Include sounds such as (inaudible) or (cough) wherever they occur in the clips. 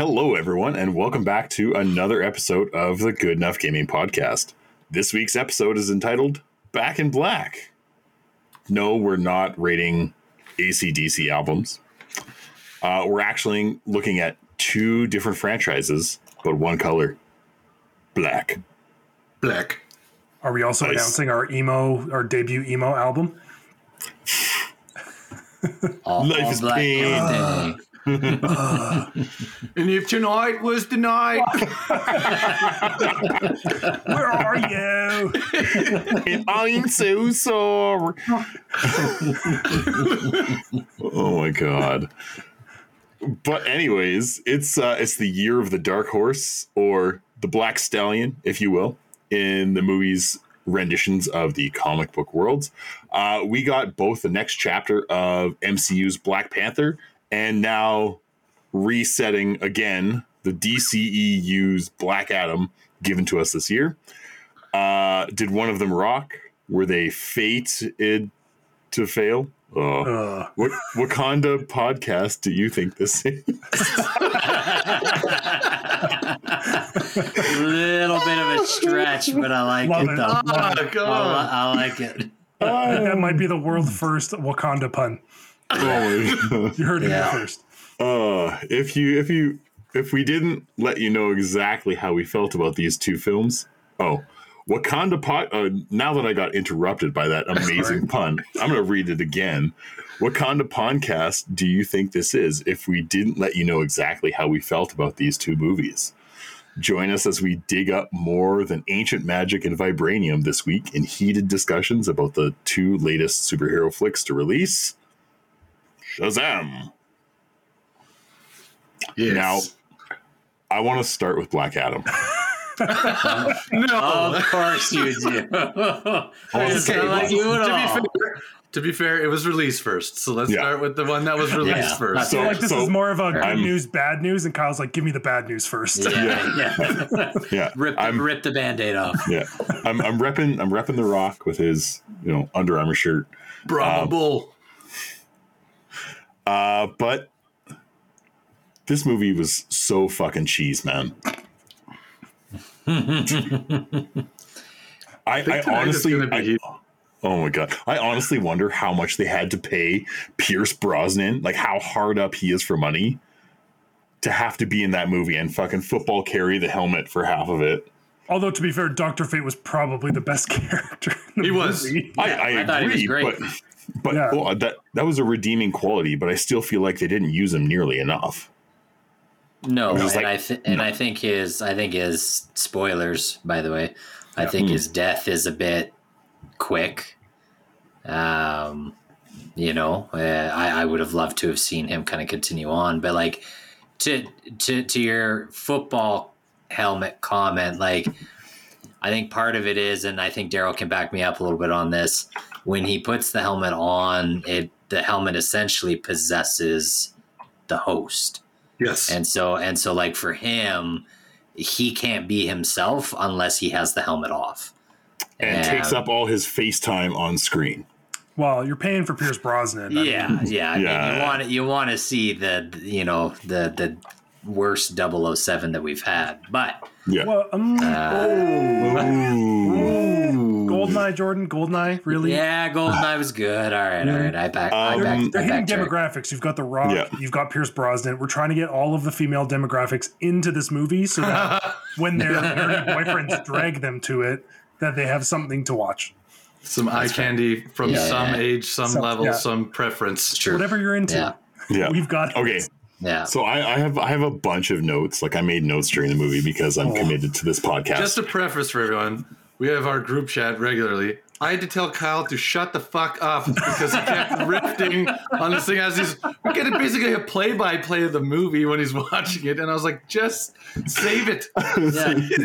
hello, everyone, and welcome back to another episode of the Good Enough Gaming Podcast. This week's episode is entitled Back in Black. No, we're not rating ACDC albums. Uh, we're actually looking at two different franchises, but one color black. Black. Are we also Nice. announcing our emo, our debut emo album? All, Life all is black pain. Every (laughs) day. And if tonight was the night, (laughs) Where are you? (laughs) And I'm so sorry. oh my god. But anyways, it's uh it's the year of the dark horse or the black stallion, if you will, in the movie's renditions of the comic book worlds. Uh we got both the next chapter of MCU's Black Panther and now resetting again the DCEU's Black Adam given to us this year. Uh, did one of them rock? Were they fated to fail? Uh, Uh, what Wakanda podcast do you think this is? Little bit of a stretch, but I like Love it it. though. Oh. I, God. I like it. I that might be the world first Wakanda pun. Oh my (laughs) You heard it Yeah. first. Uh, if you if you if we didn't let you know exactly how we felt about these two films, oh, Wakanda pod. Uh, now that I got interrupted by that amazing pun, I'm gonna read it again. Wakanda podcast. Do you think this is? If we didn't let you know exactly how we felt about these two movies, join us as we dig up more than ancient magic and vibranium this week in heated discussions about the two latest superhero flicks to release. Shazam! yes. Now, I want to start with Black Adam. (laughs) (laughs) no. Of course you do. (laughs) It's Okay, like well, you at to, all. be fair, to be fair, it was released first. So let's Yeah. start with the one that was released Yeah. first. I feel like this so is more of a good I'm- news, bad news, and Kyle's like, give me the bad news first. Yeah, yeah. Yeah, rip, the, I'm rip the band-aid off. yeah, I'm I'm repping I'm repping the Rock with his you know Under Armour shirt. Brahma Bull. Um, Uh, but this movie was so fucking cheese, man. I, think I honestly, I- oh my god, I honestly wonder how much they had to pay Pierce Brosnan, like how hard up he is for money, to have to be in that movie and fucking football carry the helmet for half of it. Although, to be fair, Dr. Fate was probably the best (laughs) character. In the He was. movie. I, Yeah, I, I thought he was agree, great. but but Yeah. well, that that was a redeeming quality. But I still feel like they didn't use him nearly enough. No, It and like- I th- and I think his I think his spoilers. By the way, I think Hmm. his death is a bit quick. Um, you know, uh, I I would have loved to have seen him kind of continue on, but like to to to your football helmet comment, like I think part of it is, and I think Daryl can back me up a little bit on this. When he puts the helmet on, it the helmet essentially possesses the host Yes. and so and so like for him he can't be himself unless he has the helmet off And takes up all his FaceTime on screen. Well, you're paying for Pierce Brosnan. I yeah mean, yeah I mean, you want you want to see the you know the the worst 007 that we've had but Yeah. well, um, uh, Ooh. Goldeneye, Jordan, Goldeneye, really? yeah goldeneye was good all right all right i back i Um, back, They're I hitting backtrack. demographics. You've got The Rock, Yeah. you've got Pierce Brosnan. We're trying to get all of the female demographics into this movie so that (laughs) when their nerdy boyfriends drag them to it, that they have something to watch. some eye candy from Yeah, some yeah. age, some, Some- level, yeah. some preference. True. Whatever you're into, yeah Yeah. we've got. Okay. yeah So I, I have I have a bunch of notes. Like I made notes during the movie because I'm Oh. committed to this podcast. Just a preface for everyone, we have our group chat regularly. I had to tell Kyle to shut the fuck up because he kept (laughs) riffing on this thing as he's we're getting basically a play-by-play of the movie when he's (laughs) watching it, and I was like, just save it, (laughs) yeah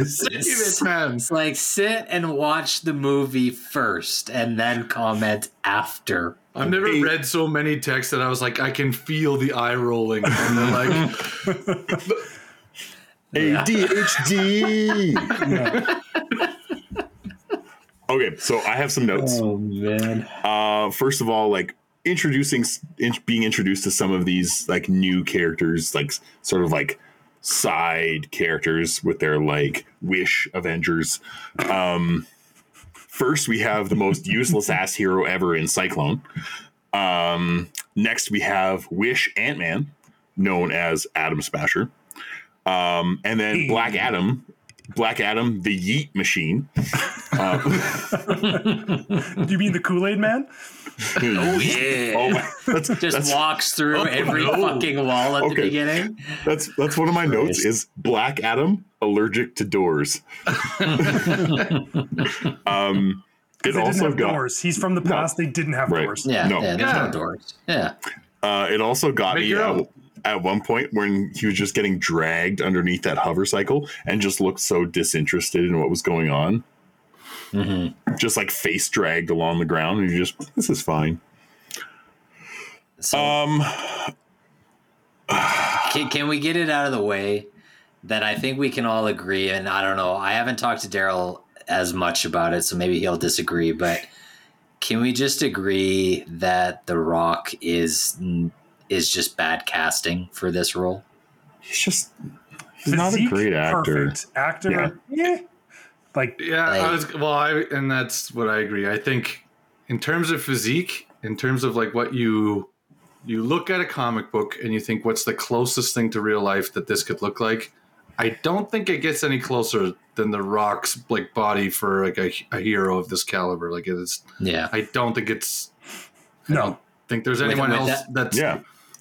save it, man. it's like sit and watch the movie first and then comment after I've never Hey. read so many texts that I was like, I can feel the eye rolling, and they're like, ADHD. Okay, so I have some notes. oh man Uh, first of all, like introducing, in, being introduced to some of these like new characters, like sort of like side characters with their like wish Avengers. Um, first, we have the most useless ass hero ever in Cyclone. Um, next, we have Wish Ant Man, known as Atom Smasher. Um, and then Black Adam, Black Adam, the Yeet Machine. Uh, (laughs) Do you mean the Kool Aid Man? Oh yeah. oh my, that's, Just that's, walks through Oh, every no. fucking wall at the Okay. beginning. that's that's one of my notes is Black Adam allergic to doors. (laughs) um, it They didn't also have got doors. He's from the No. past. They didn't have Right. doors. Yeah, No. yeah, Yeah. no doors. Yeah. uh, it also got Make me your at, at one point when he was just getting dragged underneath that hover cycle and just looked so disinterested in what was going on. Hmm Just like face dragged along the ground, and you just this is fine. So Um, can, can we get it out of the way that I think we can all agree? And I don't know, I haven't talked to Daryl as much about it, so maybe he'll disagree. But can we just agree that The Rock is is just bad casting for this role? he's just he's not a great actor. Perfect. Actor, yeah. Like, Yeah, I was well, I and that's what I agree. I think in terms of physique, in terms of like what you you look at a comic book and you think what's the closest thing to real life that this could look like. I don't think it gets any closer than the Rock's like body for like a, a hero of this caliber. Like it's, Yeah, I don't think it's. I no. don't think there's With- anyone with else that- that's Yeah,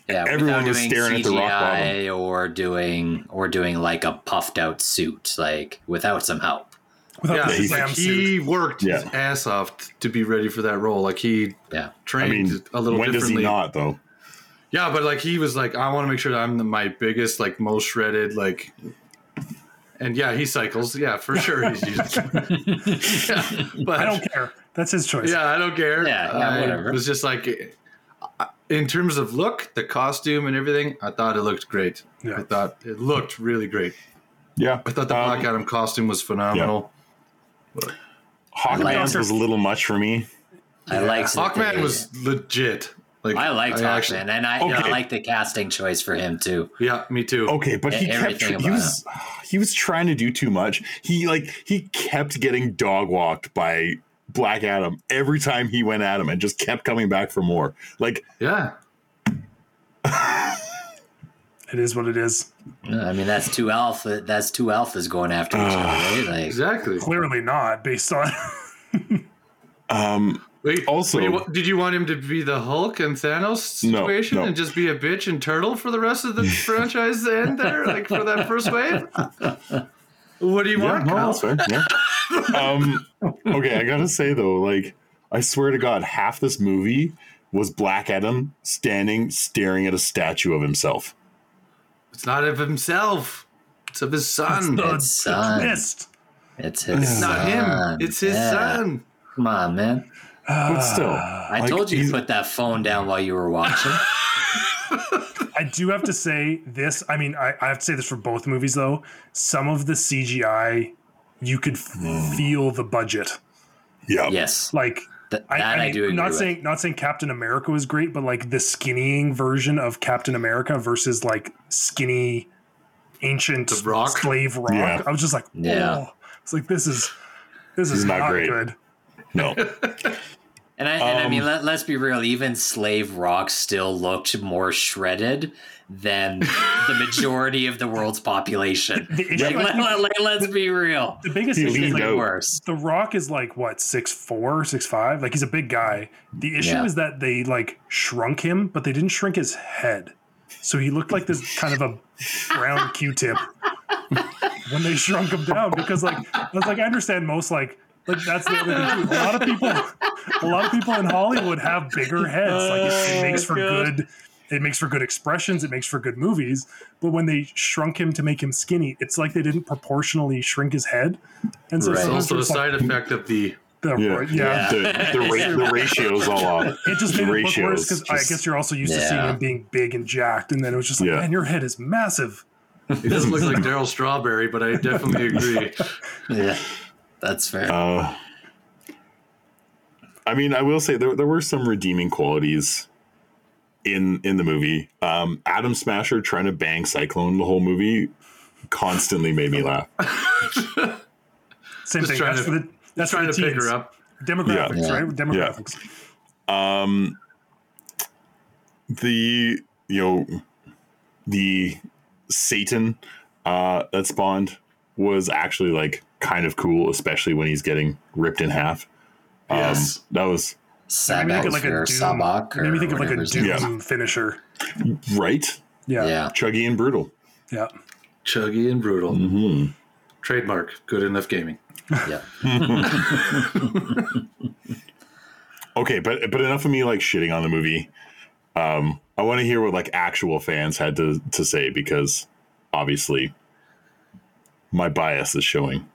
yeah. Everyone without was doing staring at the rock CGI or doing or doing like a puffed out suit, like without some help. Without yeah, the he's- like suit. he worked his ass off t- to be ready for that role. Like he Yeah. I trained mean, a little when does he differently. not though? Yeah, but like he was like, I want to make sure that I'm the, my biggest, like most shredded, like. And yeah, he cycles. Yeah, for sure. He's (laughs) used. (laughs) yeah, but I don't care. That's his choice. Yeah, I don't care. Yeah, yeah, I whatever. was just like, uh, in terms of look, the costume and everything, I thought it looked great. Yeah. I thought it looked really great. Yeah, I thought the Um, Black Adam costume was phenomenal. Hawkman's Like- was a little much for me. I like Hawkman was legit. Like I liked Hawkman, actually- and I, Okay. I like the casting choice for him too. Yeah, me too. Okay, but he kept he about was (sighs) he was trying to do too much. He like he kept getting dog walked by Black Adam every time he went at him and just kept coming back for more. Like Yeah. It is what it is. I mean, that's two alpha. That's two alphas going after each other, right? Like, Exactly. Clearly not, based on. (laughs) um Wait, Also- wait, what- did you want him to be the Hulk and Thanos situation no. and just be a bitch and turtle for the rest of the (laughs) franchise end there, like for that first wave? (laughs) What do you yeah, want, no, Kyle? that's fair. Yeah. um okay, I gotta say though, like I swear to God, half this movie was Black Adam standing staring at a statue of himself. It's not of himself. It's of his son. the, It's son. twist. it's his son. It's not son. him. It's his Yeah. son. Come on, man. Uh, but still, I Like, told you he's- to put that phone down while you were watching. (laughs) I do have to say this. I mean, I, I have to say this for both movies, though. Some of the CGI, you could f- feel the budget. yeah. yes, Like, Th- I, that I, I, do agree not with. saying not saying Captain America was great, but like the skinnying version of Captain America versus like skinny ancient The Rock? slave rock. Yeah. I was just like, Yeah. oh, it's like this is this is not not, great. good. No. (laughs) And I, and I Um, mean, let, let's be real. Even Slave Rock still looked more shredded than the majority of the world's population. (laughs) The Like, I let, think, let, let's be real. the biggest He issue is leaned like. Worse. The Rock is like what six four, six five. Like he's a big guy. The issue Yeah. is that they like shrunk him, but they didn't shrink his head. So he looked like this kind of a brown (laughs) Q-tip when they shrunk him down. Because like I was like, I understand most like like that's the other thing too. A lot of people, a lot of people in Hollywood have bigger heads. Like it, it Oh, makes for God. good. It makes for good expressions. It makes for good movies. But when they shrunk him to make him skinny, it's like they didn't proportionally shrink his head. And so Right. It's also a there's, like, side effect of the. the, Yeah. yeah. The the, ra- (laughs) the ratios all off. It just The made it look worse because I guess you're also used to seeing him being big and jacked, and then it was just like, Yeah. man, your head is massive. He doesn't look like Darryl Strawberry, but I definitely (laughs) agree. Yeah, that's fair. Uh, I mean, I will say there there were some redeeming qualities in in the movie. Um, Atom Smasher trying to bang Cyclone the whole movie constantly made me laugh. Same Just thing. That's to- the that's trying to pick her up. Demographics, Yeah. right? Demographics. Um, the you know the Satan uh, that spawned was actually like kind of cool, especially when he's getting ripped in half. Um, Yes. that was Made me think Sabbac of like a or Doom. Sabbac. Made me think of like a his Doom is. finisher. right, Yeah. Yeah. chuggy and brutal. Yeah. Chuggy and brutal. hmm Trademark. Good enough gaming. (laughs) Yeah. (laughs) Okay, but but enough of me like shitting on the movie. Um, I want to hear what like actual fans had to to say because obviously my bias is showing.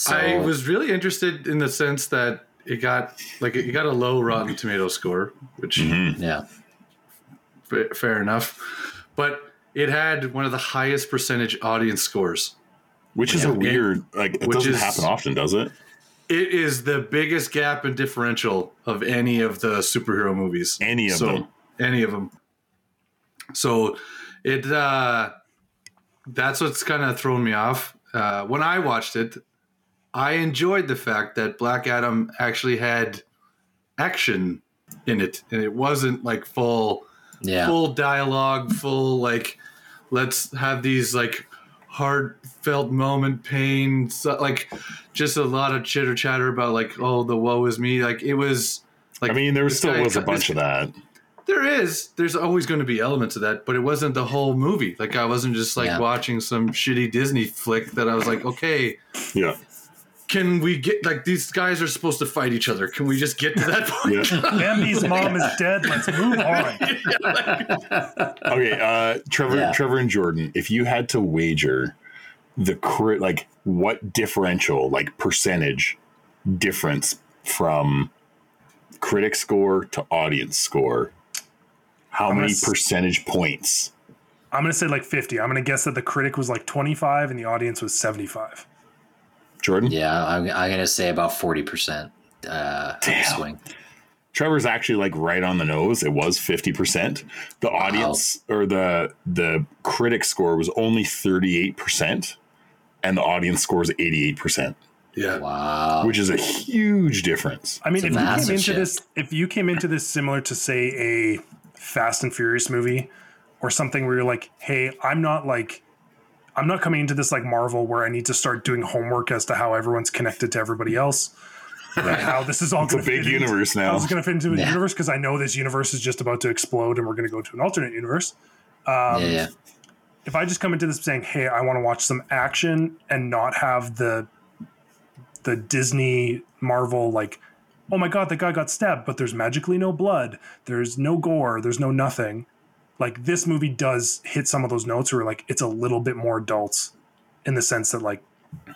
So, I was really interested in the sense that it got like it got a low Rotten Tomato score, which yeah. fa- fair enough, but it had one of the highest percentage audience scores. Which is Yeah. a weird like it Which doesn't is- happen often, does it? It is the biggest gap in differential of any of the superhero movies. Any of So- them. Any of them. So it uh that's what's kind of thrown me off. Uh when I watched it, I enjoyed the fact that Black Adam actually had action in it and it wasn't like full Yeah. full dialogue, full like let's have these like heartfelt moment pain so, like just a lot of chitter chatter about like oh the woe is me like it was like I mean, there this still guy- was a this- bunch of that. there is there's always going to be elements of that but it wasn't the whole movie like i wasn't just like Yeah. watching some shitty disney flick that i was like okay Yeah. Can we get like these guys are supposed to fight each other can we just get to that point Yeah. (laughs) Bambi's mom is dead. Let's move on. (laughs) Okay, uh Trevor Yeah. Trevor and Jordan, if you had to wager the crit like what differential, like percentage difference from critic score to audience score, how I'm gonna many s- percentage points? I'm gonna say like 50. I'm gonna guess that the critic was like 25 and the audience was 75. Jordan? Yeah. I'm, I'm going to say about 40% uh, Damn. swing. Trevor's actually like right on the nose. It was 50%. The audience or the the critic score was only 38% and the audience score is 88%, yeah Wow. which is a huge difference. I mean, It's if you came into shift. this, if you came into this similar to say a Fast and Furious movie or something where you're like, hey, I'm not like, I'm not coming into this like Marvel where I need to start doing homework as to how everyone's connected to everybody else. Like how this is all It's a going to big fit into- universe now. this is going to fit into a Yeah. universe because I know this universe is just about to explode and we're going to go to an alternate universe. yeah, um, yeah. if I just come into this saying, "Hey, I want to watch some action and not have the the Disney Marvel like, oh my god, that guy got stabbed, but there's magically no blood, there's no gore, there's no nothing." Like this movie does hit some of those notes where like it's a little bit more adults in the sense that like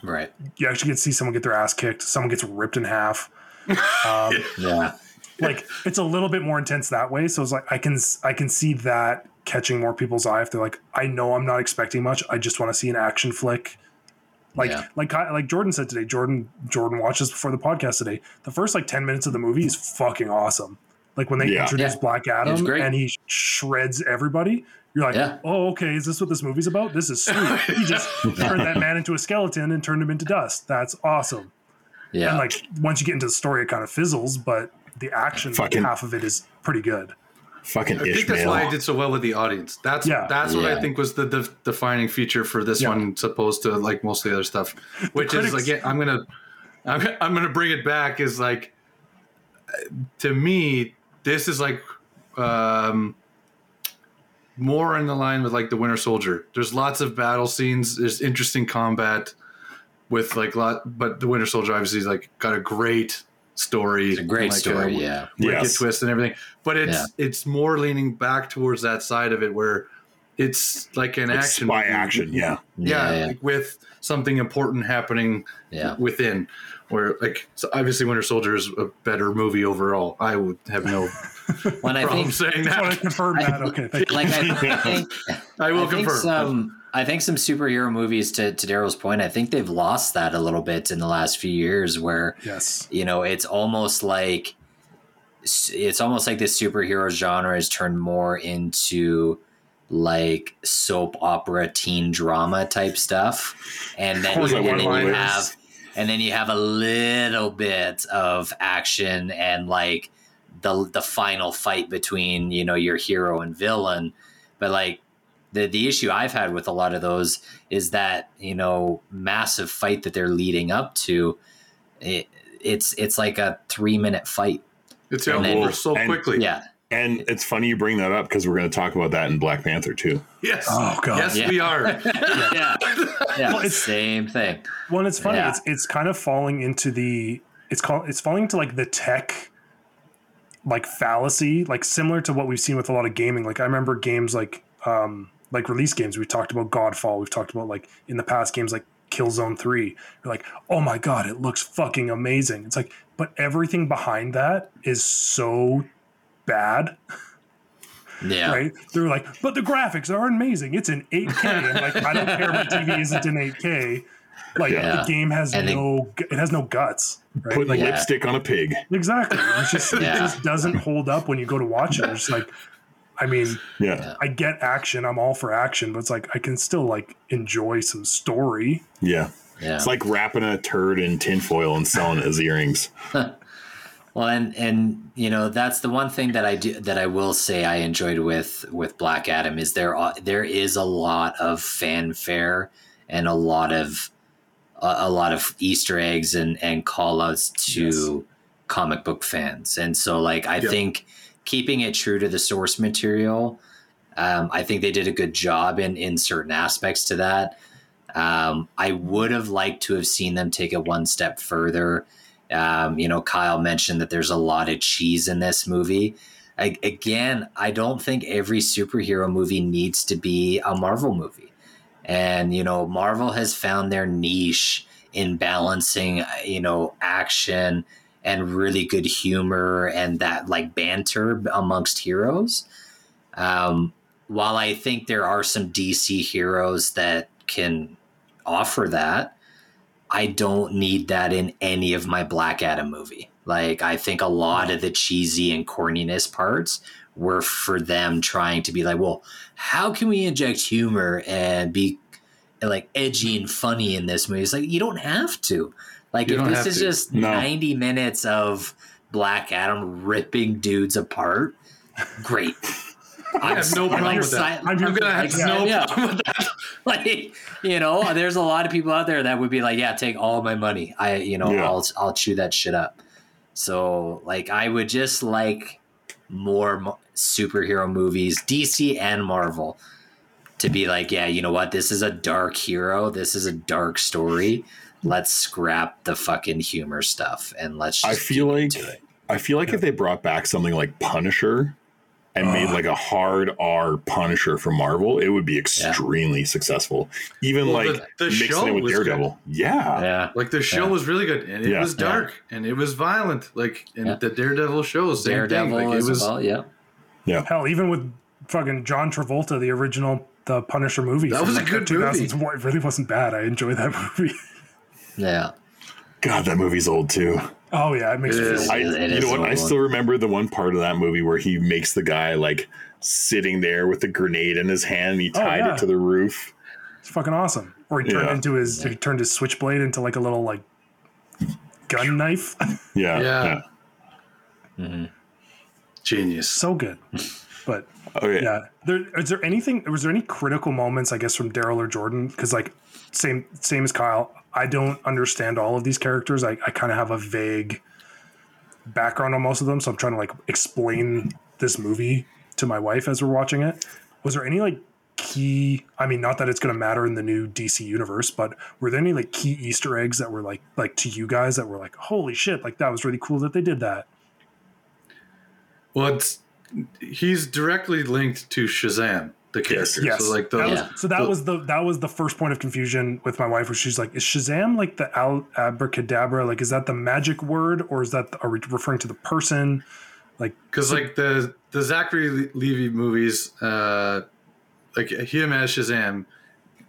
Right. you actually get to see someone get their ass kicked, someone gets ripped in half. (laughs) Um, Yeah. like it's a little bit more intense that way. So it's like I can I can see that catching more people's eye if they're like, I know I'm not expecting much. I just want to see an action flick. Like Yeah. like like Jordan said today. Jordan Jordan watches before the podcast today. The first like ten minutes of the movie is fucking awesome. Like when they Yeah. introduce Yeah. Black Adam and he shreds everybody. You're like, Yeah. oh, okay. Is this what this movie's about? This is sweet. (laughs) he just turned that man into a skeleton and turned him into dust. That's awesome. Yeah. And like once you get into the story, it kind of fizzles, but the action Fucking- half of it is pretty good. Fucking I think that's why I did so well with the audience. That's Yeah. that's what I think was the, the defining feature for this Yeah. one, opposed to like most of the other stuff. Which is like, again, I'm gonna I'm, gonna- I'm gonna bring it back. Is like to me, this is like um, more in the line with like the Winter Soldier. There's lots of battle scenes. There's interesting combat with like lot, but the Winter Soldier obviously is like got a great story. it's a great like, story. uh, yeah. wicked Yes. twist and everything. But it's Yeah. it's more leaning back towards that side of it where it's like an Like action spy movie. action, yeah. Yeah, Yeah. Yeah. Like with something important happening yeah. within. Where like so obviously Winter Soldier is a better movie overall. I would have no (laughs) When I problem think, saying Just want to that. confirm that. Okay, thank you. like, I think, (laughs) I will I think confirm. some. I think some superhero movies. To to Daryl's point, I think they've lost that a little bit in the last few years, where Yes. you know it's almost like it's almost like the superhero genre has turned more into like soap opera teen drama type stuff. And then, course I and then you have and then you have a little bit of action and like the the final fight between you know your hero and villain. But like the the issue i've had with a lot of those is that you know massive fight that they're leading up to it, it's it's like a 3 minute fight. It's And then- over so and- quickly. yeah And it's funny you bring that up because we're going to talk about that in Black Panther too. Yes. Oh, God. Yes, Yeah. we are. (laughs) yeah yeah Well, it's- (laughs) same thing Well, it's funny. Yeah. It's it's kind of falling into the it's called it's falling into like the tech like fallacy, like similar to what we've seen with a lot of gaming. Like I remember games like um like release games. We've talked about Godfall. We've talked about like in the past games like Killzone 3. You're like, oh my god, it looks fucking amazing. It's like, but everything behind that is so bad. yeah Right? They're like, but the graphics are amazing. It's in 8K. And like, I don't care if my TV isn't in 8K. Like Yeah. the game has And no, gu- it has no guts. Right? Put Like Yeah. lipstick on a pig. exactly. It's just, Yeah. It just doesn't hold up when you go to watch it. It's like, I mean, Yeah. I get action. I'm all for action, but it's like I can still like enjoy some story. Yeah. yeah It's like wrapping a turd in tinfoil and selling it as earrings. (laughs) Well, and and you know that's the one thing that I do that I will say I enjoyed with with Black Adam is there are- there is a lot of fanfare and a lot of a, a lot of Easter eggs and and call outs to comic book fans, and so like I think keeping it true to the source material, um, I think they did a good job in in certain aspects to that. Um, I would have liked to have seen them take it one step further. Um, you know, Kyle mentioned that there's a lot of cheese in this movie. I, again, I don't think every superhero movie needs to be a Marvel movie. And, you know, Marvel has found their niche in balancing, uh, you know, action and really good humor and that like banter amongst heroes. Um, while I think there are some DC heroes that can offer that, I don't need that in any of my Black Adam movie. Like, I think a lot of the cheesy and corniness parts were for them trying to be like, well, how can we inject humor and be like edgy and funny in this movie? It's like, you don't have to. Like, if this is to. just No. 90 minutes of Black Adam ripping dudes apart, great. I have no I'm problem with exci- that. I'm I'm, gonna have that. no Yeah. problem with that. (laughs) like you know there's a lot of people out there that would be like yeah take all my money i you know Yeah. i'll i'll chew that shit up so like i would just like more mo- superhero movies dc and marvel to be like yeah you know what this is a dark hero this is a dark story let's scrap the fucking humor stuff and let's just I feel like it. I feel like if they brought back something like Punisher and made like a hard R Punisher for Marvel, it would be extremely successful. Even Well, like the- the mixing show it with was Daredevil. Yeah. yeah Like the show Yeah. was really good, and it Yeah. was dark, and it was violent. Like and Yeah. the Daredevil show, same daredevil thing. Like it was. well yeah Hell, even with fucking John Travolta, the original the Punisher movie. That from, was a good the 2000s, It really wasn't bad. I enjoyed that (laughs) movie. yeah God, that movie's old too. Oh yeah, it makes It me is. feel. I, It you know what? an I still remember the one part of that movie where he makes the guy like sitting there with the grenade in his hand and he Oh, tied yeah. it to the roof. It's fucking awesome. Or he turned Yeah. into his he turned his switchblade into like a little like gun knife. (laughs) Yeah. Yeah. yeah. Mm-hmm. Genius. so good. But Okay. yeah, there is there anything? Was there any critical moments? I guess from Daryl or Jordan? Because like same same as Kyle, I don't understand all of these characters. I, I kind of have a vague background on most of them, so I'm trying to like explain this movie to my wife as we're watching it. Was there any like key? I mean, not that it's going to matter in the new DC universe, but were there any like key Easter eggs that were like like to you guys that were like, holy shit, like that was really cool that they did that. Well, it's he's directly linked to Shazam, the character. Yes. So like the That was- Yeah. so that the- was the that was the first point of confusion with my wife, where she's like, "Is Shazam like the al- abracadabra? Like, is that the magic word, or is that are we referring to the person?" Like, because like the the Zachary Le- Levi movies, uh, like him as Shazam,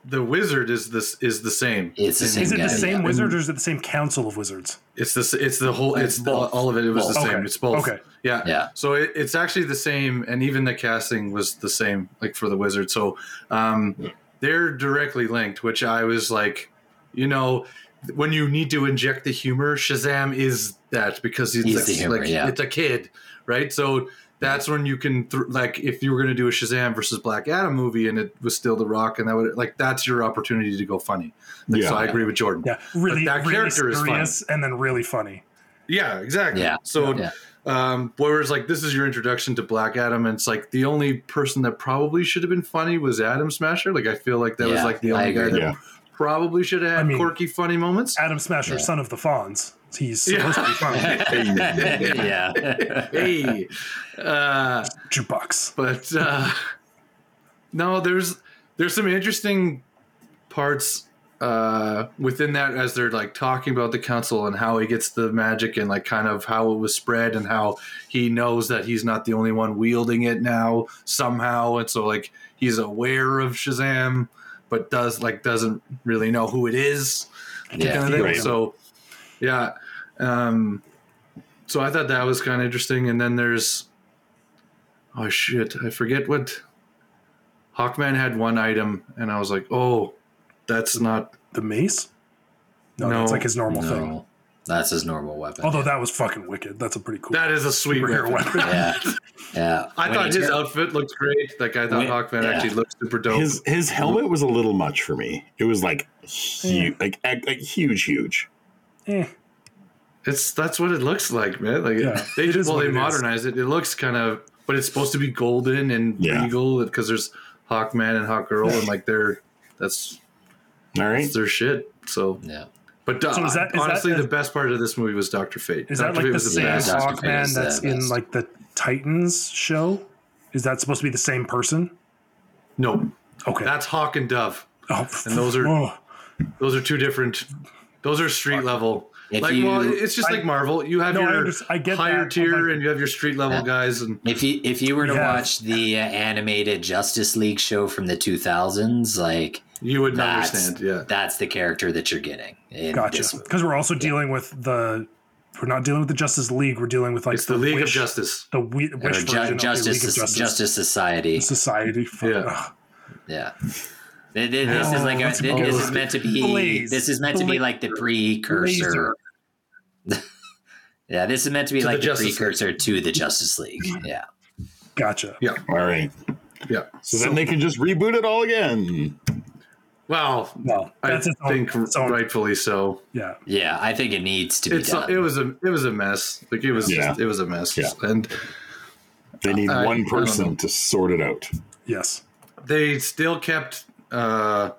the wizard is this is the same. It's the same Is it guy, the same yeah. wizard or is it the same council of wizards? It's the it's the whole it's the, all of it. It was the same. Okay. It's both. Okay. Yeah. Yeah. So it, it's actually the same, and even the casting was the same, like for the wizard. So um, they're directly linked, which I was like, you know, when you need to inject the humor, Shazam is that because he's, He's like, the humor, like, yeah. it's a kid, right? So that's when you can th- like if you were going to do a Shazam versus Black Adam movie and it was still The Rock, and that would like that's your opportunity to go funny. Like, Yeah. So I agree with Jordan. Yeah, really, that really character is serious and then really funny. Yeah, exactly. Yeah. So, Yeah. um, whereas like this is your introduction to Black Adam, and it's like the only person that probably should have been funny was Atom Smasher. Like I feel like that was like the only guy that Yeah. probably should have had I mean- quirky, funny moments. Atom Smasher, Yeah. son of the Fawns. He's Yeah. supposed to be funny. (laughs) yeah. hey, uh, Jukebox. but uh, no, there's there's some interesting parts uh, within that as they're like talking about the council and how he gets the magic and like kind of how it was spread and how he knows that he's not the only one wielding it now somehow and so like he's aware of Shazam but does like doesn't really know who it is Yeah. kind of thing. Right. So, yeah. Um, so I thought that was kind of interesting. And then there's, oh shit, I forget what. Hawkman had one item, and I was like, oh, that's not. The mace? No, No. that's like his normal thing. That's his normal weapon. Although that was fucking wicked. That's a pretty cool That is a sweet superhero weapon. weapon. yeah, (laughs) yeah. I When thought his tur- outfit looked great. Like I thought Hawkman yeah. actually looked super dope. His his helmet was a little much for me. It was like huge, like, like like huge, huge. Eh, It's that's what it looks like, man. Like Yeah, they just well they it is. modernized it. It looks kind of, but it's supposed to be golden and Yeah. regal because there's Hawkman and Hawkgirl and like they're that's All right. that's their shit. So, Yeah. but uh, So is that- is honestly, that- the best part of this movie was Doctor Fate. is Dr. that like Fate the was same best. Hawkman is the that's in best. like the Titans show? Is that supposed to be the same person? No, Okay. that's Hawk and Dove. oh, and those are- oh, Those are two different. Those are street level. If like, you- well, it's just I- like Marvel. You have No, your underst- I get higher that, tier, like- and you have your street level Yeah. guys, and If you if you were to Yeah. watch the uh, animated Justice League show from the 2000s, like you would that's understand. Yeah, that's the character that you're getting. Gotcha. Because we're also dealing with the. We're not dealing with the Justice League. We're dealing with like it's the League of Justice. The we, wish Ju- version of the Justice, League of Justice, Justice Society. Society. Fuck, Yeah. ugh. Yeah. Th- th- This is Oh, like a, let's this is meant to be Blaze. this is meant to be like the precursor. (laughs) Yeah, this is meant to be To the like the, Justice League. precursor to the Justice League. Yeah. Gotcha. Yeah. All right. Yeah. So, then they can just reboot it all again. Well, No, I that's its own, think its own- rightfully so. Yeah. Yeah, I think it needs to be It's done. it was a it was a mess. Like it was Yeah. just, it was a mess. Yeah. And They need I- I one person to sort it out. Yes. they still kept uh,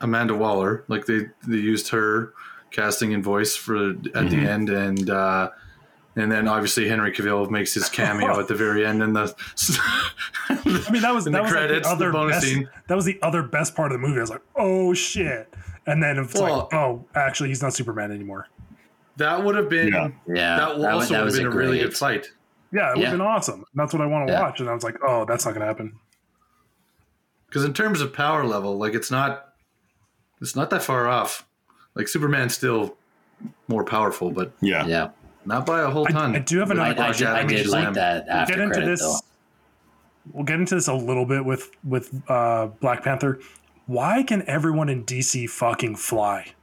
Amanda Waller. Like they they used her casting and voice for at Mhm. the end, and uh, and then obviously Henry Cavill makes his cameo (laughs) at the very end in the. I mean, that was (laughs) that the was credits, the the other bonus best, scene. That was the other best part of the movie. I was like, oh shit, and then it's Well- like, oh, actually, he's not Superman anymore. that would have been Yeah. yeah, that, wa- also would have been a, really good fight. Yeah, it would Yeah. have been awesome. That's what I want to Yeah. watch. And I was like, oh, that's not gonna happen. Because in terms of power level, like it's not it's not that far off. Like Superman's still more powerful, but Yeah. Yeah, not by a whole ton. I do have I, another I, question. did, I did like that We'll after get into credit this. though. We'll get into this a little bit with with uh, Black Panther. Why can everyone in DC fucking fly?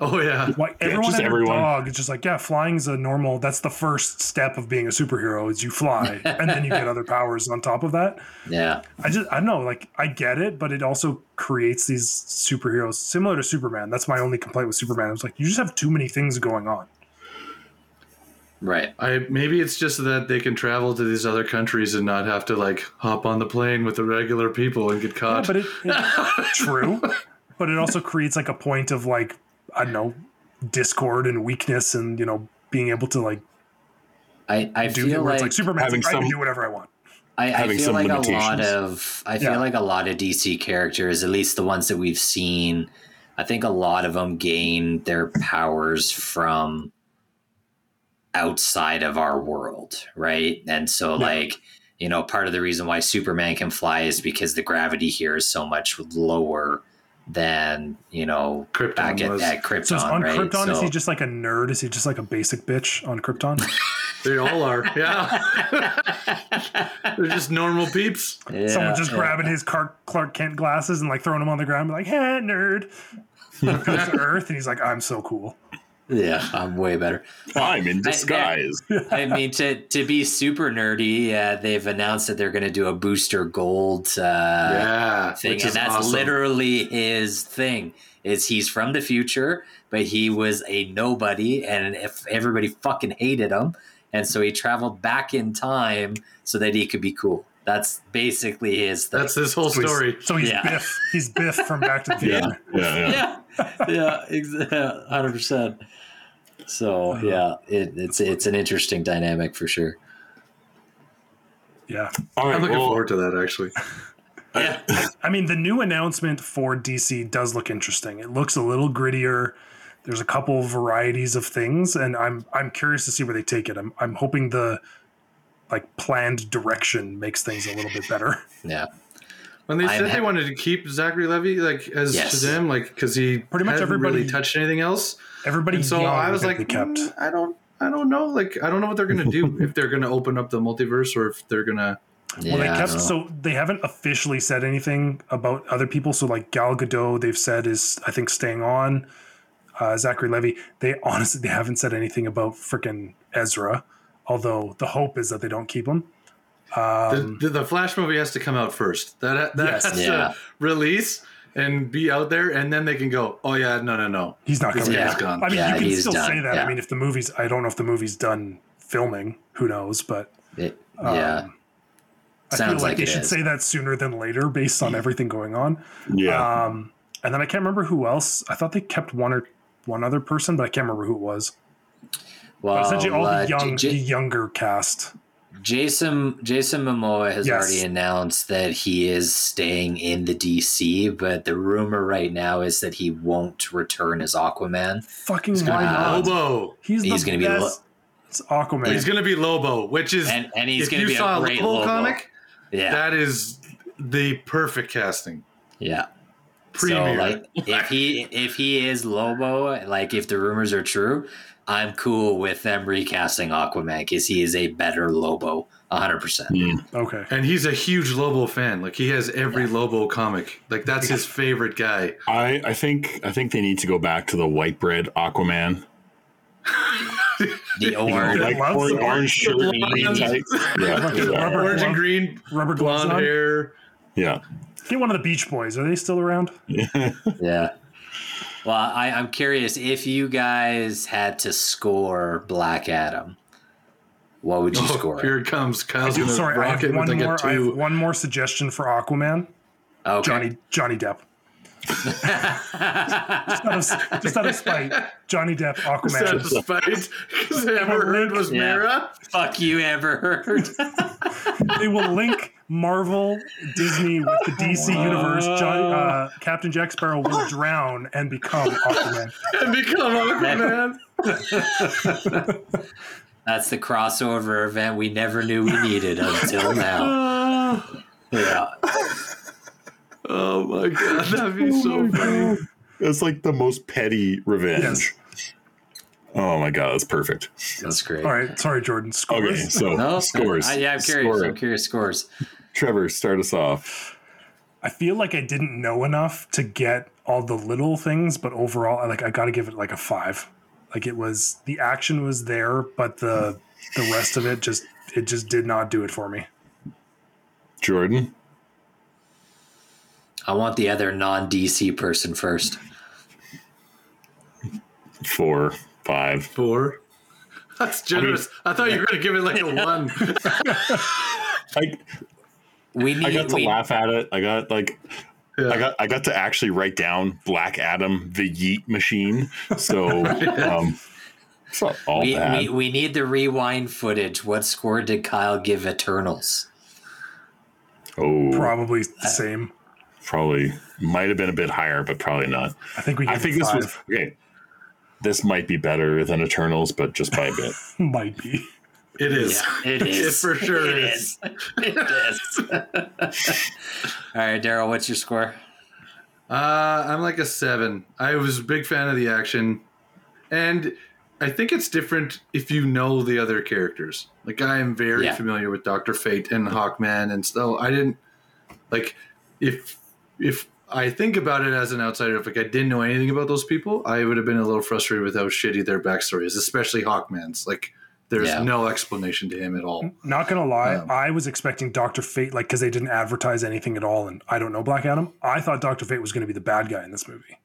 Oh yeah, Why everyone just and everyone. dog is just like, yeah, flying's a normal. That's the first step of being a superhero is you fly, (laughs) and then you get other powers on top of that. Yeah, I just I don't know, like I get it, but it also creates these superheroes similar to Superman. That's my only complaint with Superman. It's like you just have too many things going on. right. I maybe it's just that they can travel to these other countries and not have to like hop on the plane with the regular people and get Yeah, caught. but it, it (laughs) true, but it also creates like a point of like I don't know discord and weakness and you know being able to like I, I do feel like, like Superman's having like, I can some- do whatever I want. I, I feel like a lot of I feel Yeah. like a lot of DC characters, at least the ones that we've seen, I think a lot of them gain their powers from outside of our world, right? And so like you know, part of the reason why Superman can fly is because the gravity here is so much lower than you know Krypton back at, was. at Krypton. So is on right? Krypton, is he just like a nerd? Is he just like a basic bitch on Krypton? (laughs) They all are. Yeah. (laughs) They're just normal peeps. Yeah, Someone just yeah. grabbing his Clark, Clark Kent glasses and like throwing them on the ground, like, "Hey, nerd." (laughs) Comes to Earth, and he's like, "I'm so cool." Yeah, I'm way better. I'm in disguise. (laughs) I mean, to to be super nerdy, uh, they've announced that they're going to do a Booster Gold uh, yeah. thing, which and is that's awesome. literally his thing. Is he's from the future, but he was a nobody, and if everybody fucking hated him, and so he traveled back in time so that he could be cool. That's basically his thing. That's this whole So he's- story. So he's Yeah. Biff. He's Biff from Back to the (laughs) Future. yeah, yeah. (laughs) yeah, yeah, exactly, hundred percent. So uh-huh. yeah, it, it's it's an interesting dynamic for sure. Yeah. All right, I'm looking well, forward to that actually. (laughs) Yeah, I mean, the new announcement for DC does look interesting. It looks a little grittier. There's a couple varieties of things, and I'm I'm curious to see where they take it. I'm I'm hoping the like planned direction makes things a little bit better. yeah. When they I'm said ha- they wanted to keep Zachary Levi like as Yes. Shazam, like because he Pretty much hadn't everybody- really touched anything else. Everybody And so I was like, kept. "Mm, I don't, I don't know. Like I don't know what they're gonna do if they're gonna open up the multiverse or if they're gonna. yeah (laughs) well, they kept so they haven't officially said anything about other people. So like Gal Gadot, they've said is I think staying on. Uh, Zachary Levi, they honestly they haven't said anything about freaking Ezra. Although the hope is that they don't keep him. Um, the, the, the Flash movie has to come out first. That that Yes. has Yeah. to release and be out there, and then they can go. Oh yeah, no, no, no. he's not This coming. guy's back. gone. I mean, Yeah, you can still done, say that. yeah. I mean, if the movie's, I don't know if the movie's done filming. Who knows? But It- um, yeah, I Sounds feel like, like they it should is. say that sooner than later, based on everything going on. yeah. Um, and then I can't remember who else. I thought they kept one or one other person, but I can't remember who it was. well, But essentially, all uh, the young, J- the younger cast. Jason Jason Momoa has Yes. already announced that he is staying in the DC, but the rumor right now is that he won't return as Aquaman. Fucking He's why gonna not? Lobo. He's, He's gonna be lo- It's Aquaman. He's gonna be Lobo, which is And and he's going to be saw a great Lobo Lobo. comic, Yeah, that is the perfect casting. yeah. Premier. So like if he if he is Lobo, like if the rumors are true, I'm cool with them recasting Aquaman because he is a better Lobo, 100. percent Mm. okay. and he's a huge Lobo fan. Like he has every Lobo comic. Like that's his favorite guy. I, I think I think they need to go back to the white bread Aquaman. The You know, orange, like Loves orange, the orange shirt and blonde. green tights. Yeah, Fucking yeah, rubber Orange and green, rubber gloves blonde on. hair. yeah. Get one of the Beach Boys. Are they still around? (laughs) yeah. Well, I, I'm curious if you guys had to score Black Adam, what would you Oh, score? here it comes. Kyle's gonna Sorry, I rock have it one more. a I have one more suggestion for Aquaman. Okay. Johnny Johnny Depp. Just, out of, just out of spite, Johnny Depp, Is that Aquaman. spite, Because Amber Heard was Yeah. Mara. Fuck you, ever heard? they will link Marvel, Disney with the DC universe. Johnny, uh, Captain Jack Sparrow will drown and become Aquaman. (laughs) and become Aquaman. That's the crossover event we never knew we needed until now. (laughs) Yeah. Oh my god, (laughs) that'd be oh so funny. It's like the most petty revenge. Yes. Oh my god, that's perfect. That's great. All right, sorry, Jordan. Scores. Okay, so (laughs) No, scores. I, yeah, I'm curious. Score I'm curious. Scores. Trevor, start us off. I feel like I didn't know enough to get all the little things, but overall, I like I got to give it like a five. Like it was the action was there, but the the rest of it just it just did not do it for me. Jordan. I want the other non DC person first. Four, five. Four. That's generous. I, thought you were gonna give it like a one. (laughs) I, We need. I got to we, laugh at it. I got like Yeah. I got I got to actually write down Black Adam, the Yeet Machine. So (laughs) um, it's not all we, bad. we, we need the rewind footage. What score did Kyle give Eternals? oh, Probably the same. Probably might have been a bit higher, but probably not. I think we. I think this five. was okay. This might be better than Eternals, but just by a bit. (laughs) might be. It is. Yeah, it (laughs) is. It for sure It is. is. It is. (laughs) All right, Daryl, what's your score? Uh, I'm like a seven. I was a big fan of the action, and I think it's different if you know the other characters. Like I am very Yeah. familiar with Doctor Fate and Hawkman, and so I didn't like if if I think about it as an outsider. If like I didn't know anything about those people, I would have been a little frustrated with how shitty their backstory is, especially Hawkman's. Like there's Yeah. no explanation to him at all. Not gonna lie, Um, I was expecting Doctor Fate, like because they didn't advertise anything at all, and I don't know Black Adam. I thought Doctor Fate was going to be the bad guy in this movie.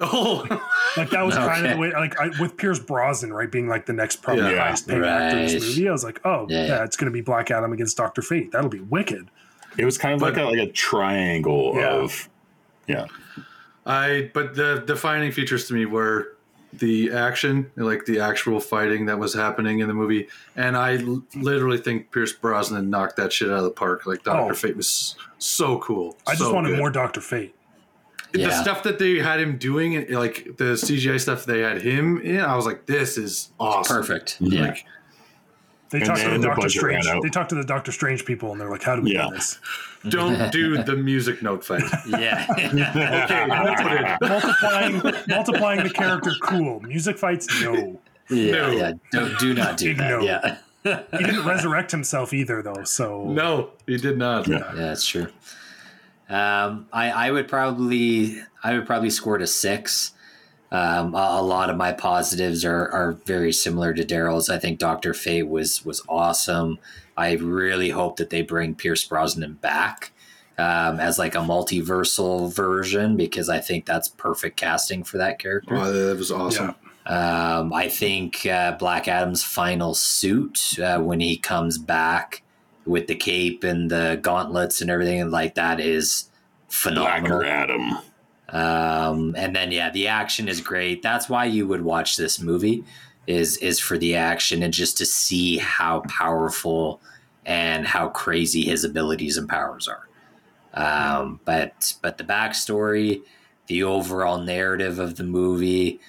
Oh, (laughs) Like that was kind of the way, like I, with Pierce Brosnan, right, being like the next probably Yeah. highest paid actor in this movie. I was like, oh Yeah, yeah, yeah. it's going to be Black Adam against Doctor Fate. That'll be wicked. It was kind of like a, like a triangle Yeah. of yeah. I but the defining features to me were the action, like the actual fighting that was happening in the movie, and I l- literally think Pierce Brosnan knocked that shit out of the park. Like Doctor Oh. Fate was so cool. I just so wanted good. more Doctor Fate. The stuff that they had him doing, like the CGI stuff they had him in, I was like, this is awesome. Perfect. Yeah. Like, They And talked to then the the Doctor Strange. They talked to the Doctor Strange people, and they're like, "How do we Yeah. do this? (laughs) don't do the music note fight. (laughs) Yeah. (laughs) Okay, noted. multiplying, multiplying the character. Cool. Music fights. No, yeah. No. Yeah. Don't, do not do that. no. Yeah. he didn't resurrect himself either, though. So No, he did not. Yeah. Yeah, that's true. Um, I, I would probably I would probably score it a six. Um, a, a lot of my positives are, are very similar to Daryl's. I think Doctor Fate was was awesome. I really hope that they bring Pierce Brosnan back um, as like a multiversal version because I think that's perfect casting for that character. Oh, that was awesome. Um, I think uh, Black Adam's final suit uh, when he comes back with the cape and the gauntlets and everything like that is phenomenal. Blacker Adam. Um, and then yeah, the action is great. That's why you would watch this movie is is for the action and just to see how powerful and how crazy his abilities and powers are. Um, but but the backstory, the overall narrative of the movie,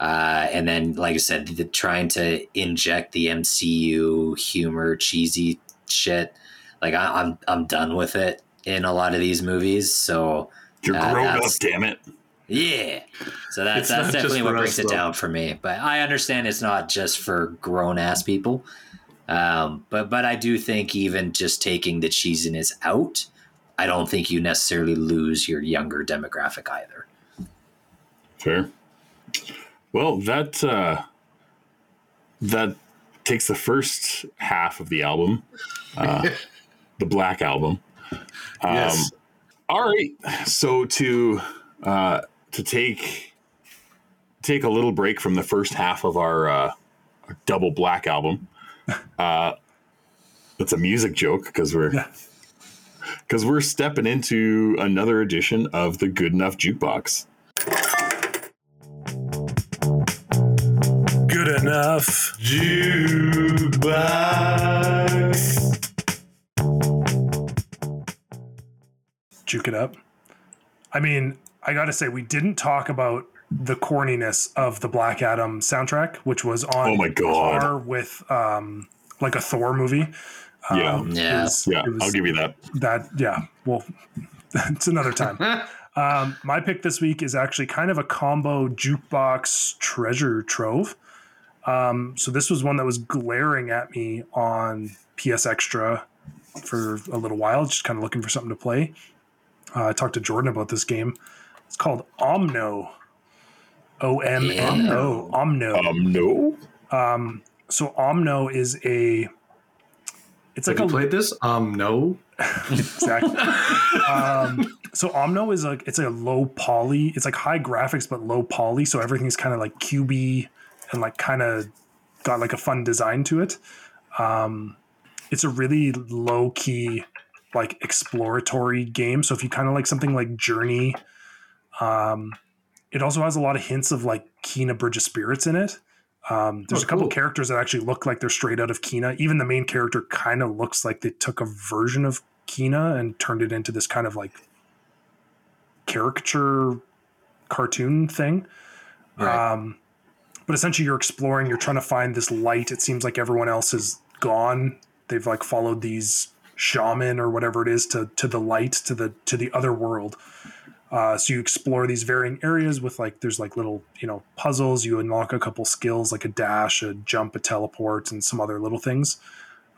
uh, and then like I said, the, trying to inject the MCU humor, cheesy shit. Like I, I'm I'm done with it in a lot of these movies. So. You're Uh, grown up, damn it. Yeah. So that's that's definitely what for brings us, it down for me. But I understand it's not just for grown ass people. Um, but but I do think even just taking the cheesiness out, I don't think you necessarily lose your younger demographic either. Fair. Well, that uh, that takes the first half of the album, uh, (laughs) the Black Album. Um, Yes. All right. So to uh, to take take a little break from the first half of our, uh, our double Black Album. (laughs) Uh, it's a music joke because we're Yeah. because we're stepping into another edition of the Good Enough Jukebox. good enough. Juke it up. I mean, I got to say, we didn't talk about the corniness of the Black Adam soundtrack, which was on Oh my God. par with um, like a Thor movie. Yeah. Um, it Yeah. was- Yeah, it was- I'll give you that. that yeah well (laughs) it's another time (laughs) um, my pick this week is actually kind of a combo jukebox treasure trove um, so this was one that was glaring at me on ps extra for a little while just kind of looking for something to play uh, i talked to jordan about this game it's called omno o-m-n-o omno Um, no. um, so omno is a it's Have like you a played this? Um, no. (laughs) exactly. um, so Omno is like it's a low poly. It's like high graphics but low poly, so everything's kind of like cubey and like kind of got like a fun design to it. Um, it's a really low key like exploratory game. So if you kind of like something like Journey, um, it also has a lot of hints of like Kena Bridge of Spirits in it. Um, there's Oh, a couple cool. characters that actually look like they're straight out of Kena. Even the main character kind of looks like they took a version of Kena and turned it into this kind of like caricature cartoon thing. Right. Um, but essentially, you're exploring. You're trying to find this light. It seems like everyone else is gone. They've like followed these shaman or whatever it is to to the light to the to the other world. Uh, so you explore these varying areas with like there's like little you know puzzles. You unlock a couple skills like a dash, a jump, a teleport, and some other little things.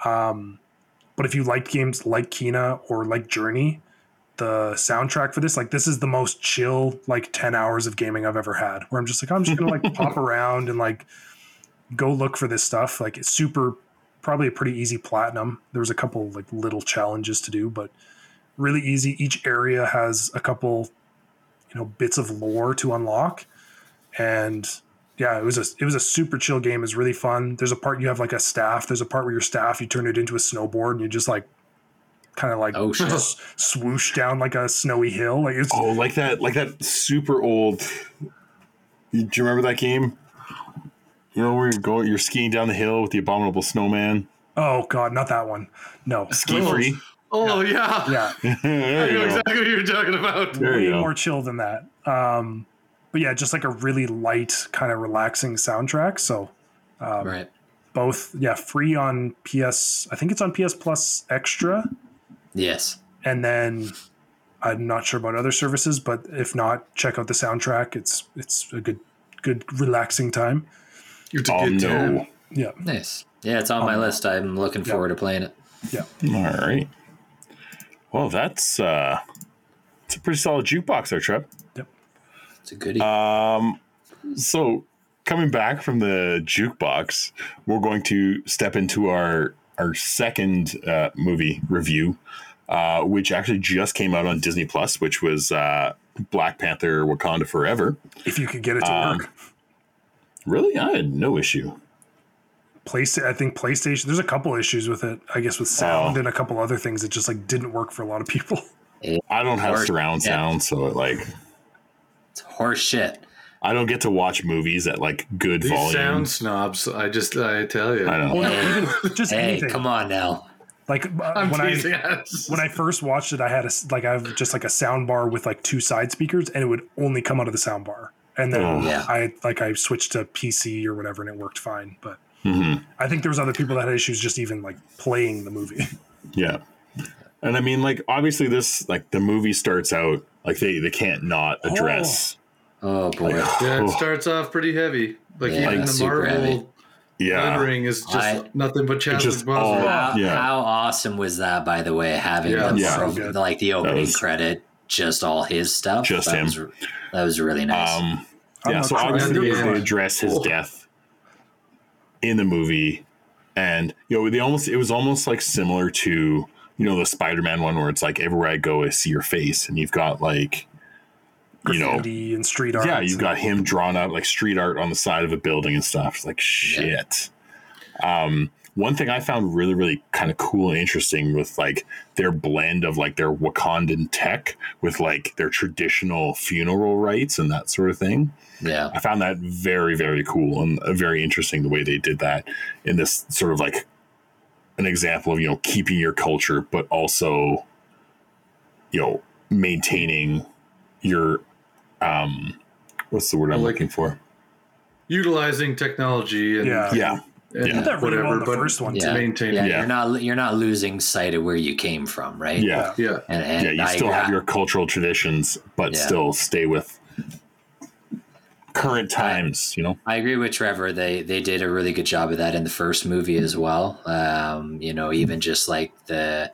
Um, but if you liked games like Kena or like Journey, the soundtrack for this, like this is the most chill like ten hours of gaming I've ever had. Where I'm just like I'm just gonna like pop (laughs) around and like go look for this stuff. Like it's super, probably a pretty easy platinum. There was a couple like little challenges to do, but really easy. Each area has a couple, you know, bits of lore to unlock, and yeah, it was a it was a super chill game. It was really fun. There's a part you have like a staff. There's a part where your staff you turn it into a snowboard and you just like kind of like Oh, swoosh down like a snowy hill. Like it's Oh, like that, like that super old. Do you remember that game? You know where you're going, you're skiing down the hill with the abominable snowman. oh god, not that one. No, Ski Oh. free. Oh yeah. yeah, (laughs) there I you know go. exactly what you're talking about. There way you go. more chill than that. Um, but yeah, just like a really light, kind of relaxing soundtrack. So right. both, yeah, free on PS. I think it's on PS Plus Extra, Yes. and then I'm not sure about other services, but if not, check out the soundtrack. It's it's a good good relaxing time. It's a Oh good no! time. Yeah, Nice. Yeah, it's on my list. I'm looking Yeah. forward to playing it. yeah. All right. Well, that's uh, it's a pretty solid jukebox there, Yep. It's a goodie. Um, so coming back from the jukebox, we're going to step into our our second uh, movie review, uh, which actually just came out on Disney Plus, which was uh, Black Panther: Wakanda Forever. If you could get it to Um, work, Really, I had no issue. Place I think PlayStation. There's a couple issues with it. I guess with sound Oh. and a couple other things that just like didn't work for a lot of people. (laughs) I don't have Or- surround yeah. sound, so it, like it's horse shit. I don't get to watch movies at like good These volume. sound snobs. I just I tell you. I don't. no, even just Hey, anything. come on now. Like uh, I'm when I teasing us. when I first watched it, I had a like I have just like a sound bar with like two side speakers, and it would only come out of the sound bar. And then Oh. Yeah. I like I switched to PC or whatever, and it worked fine. But Mhm. I think there was other people that had issues just even like playing the movie. (laughs) Yeah. And I mean, like, obviously, this, like, the movie starts out, like, they, they can't not address. Oh boy. yeah, Oh. it starts off pretty heavy. Like Yeah, even the super heavy. Marvel Yeah. lettering is just I- nothing but Chadwick just Boseman. all- How, Yeah. how awesome was that, by the way? Having Yeah. the, Yeah. So like the opening was- credit, just all his stuff. Just that him. Was, that was really nice. Um, yeah, so obviously they, Yeah. address his Oh. death in the movie. And, you know, they almost, it was almost like similar to, you know, the Spider Man one where it's like, everywhere I go, I see your face. And you've got, like, you know, and street art. yeah, you've got him drawn out like street art on the side of a building and stuff. It's like shit. Um, one thing I found really, really kind of cool and interesting with like their blend of like their Wakandan tech with like their traditional funeral rites and that sort of thing. yeah. I found that very, very cool and uh, very interesting the way they did that in this sort of like an example of, you know, keeping your culture, but also, you know, maintaining your, um, what's the word I'm Like- looking for? Utilizing technology and, Yeah. Yeah. And Yeah. that really well the but first one Yeah. too. maintain Yeah, Yeah. you're not you're not losing sight of where you came from, right? Yeah. Yeah. and, and Yeah. You I- still have I- your cultural traditions, but Yeah. still stay with current times, you know? I agree with Trevor. They they did a really good job of that in the first movie as well. Um, you know, even just like the,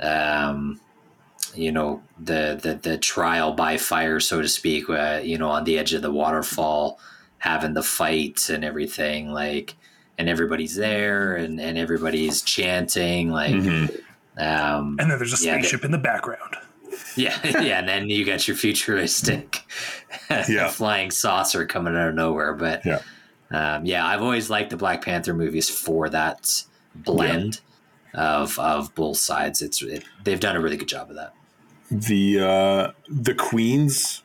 um, you know, the the the trial by fire, so to speak. Uh, you know, on the edge of the waterfall, having the fight and everything, like, and everybody's there and and everybody's chanting, like, Mhm. um, And then there's a Yeah, they- spaceship in the background. yeah, (laughs) yeah, and then you got your futuristic (laughs) Yeah. flying saucer coming out of nowhere. But Yeah. um, yeah, I've always liked the Black Panther movies for that blend of of both sides. It's it, they've done a really good job of that. The, uh, the Queen's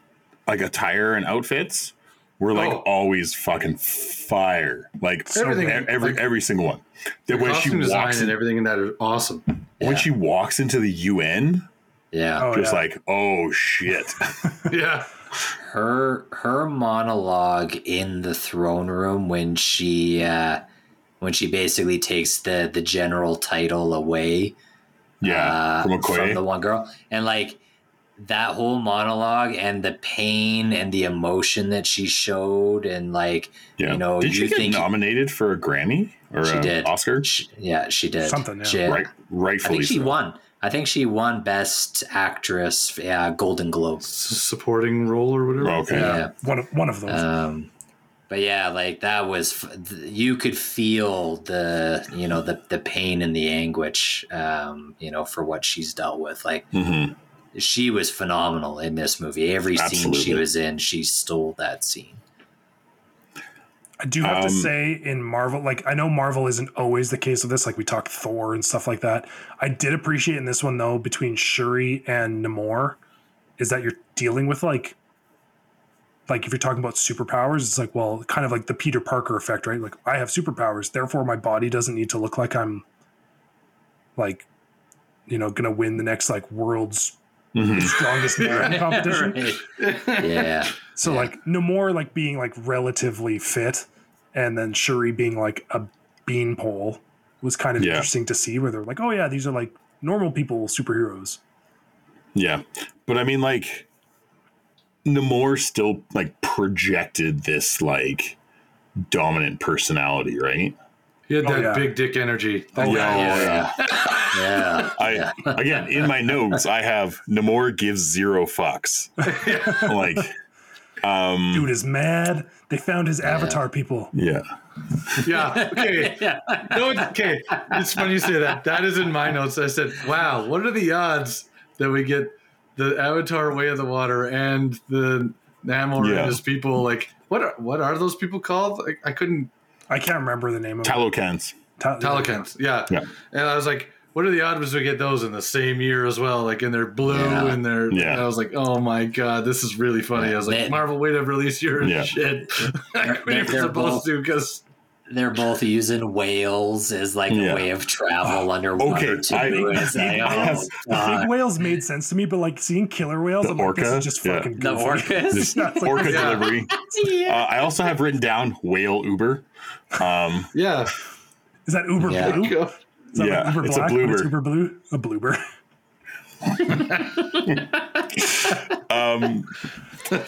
like attire and outfits were like Oh. always fucking fire. Like Everything, e- every, like- every single one. That The when she costume design walks and everything in that is awesome. when Yeah. she walks into the UN, Yeah, Oh, just yeah. like, oh shit. (laughs) (laughs) Yeah. her her monologue in the throne room when she uh, when she basically takes the the general title away Yeah, uh, from Okoye. the one girl, and like that whole monologue and the pain and the emotion that she showed, and like yeah. you know, did she you get nominated for a Grammy or She a did. Oscar? she, yeah, she did Something, yeah. She- Right, I rightfully think she so. won. I think she won Best Actress, yeah, Golden Globe. S- supporting role or whatever. Okay. Yeah. One of one of those. Um, but yeah, like that was you could feel the you know the the pain and the anguish, um, you know, for what she's dealt with. Like hmm she was phenomenal in this movie. Every scene she was in, she stole that scene. I do have to Um, say in Marvel, like I know Marvel isn't always the case with this. Like we talk Thor and stuff like that. I did appreciate in this one though between Shuri and Namor, is that you're dealing with like, like if you're talking about superpowers, it's like well, kind of like the Peter Parker effect, right? Like I have superpowers, therefore my body doesn't need to look like I'm, like, you know, gonna win the next like world's hmm (laughs) strongest man (laughs) in competition. Right. yeah, (laughs) So Yeah. like Namor like being like relatively fit, and then Shuri being like a beanpole was kind of Yeah. interesting to see. Where they're like, oh yeah, these are like normal people superheroes. Yeah, but I mean, like, Namor still like projected this like dominant personality, right? He had Oh, that yeah. big dick energy. Oh, yeah, yeah. yeah, yeah. (laughs) I again in my notes I have Namor gives zero fucks. (laughs) like, um, Dude is mad. They found his avatar people. yeah, yeah. Okay. yeah. No, it's- okay. It's funny you say that. That is in my notes. I said, "Wow, what are the odds that we get the Avatar Way of the Water and the Namor Yeah. and his people? Like, what are what are those people called? Like, I couldn't. I can't remember the name of Talokans. it. Ta- Talokans. Yeah. Yeah. And I was like, what are the odds we get those in the same year as well? Like, in their blue Yeah. and their. Yeah. And I was like, oh my god, this is really funny. Yeah. I was like, They- Marvel, way to release your Yeah. shit. (laughs) They're- we were they're supposed both- to because. They're both using whales as like Yeah. a way of travel (sighs) underwater. Okay, too. I- It's like, I oh, have- God. The big whales made sense to me, but like seeing killer whales, The I'm like, this orca? is just Yeah. fucking the orcas. (laughs) This Yeah, it's like- orca delivery. (laughs) yeah. Uh, I also have written down whale Uber. Um, Yeah. Is that Uber Yeah. Blue? Is that Yeah, like Uber it's a Black? but It's. Uber Blue. A bloober. (laughs) um,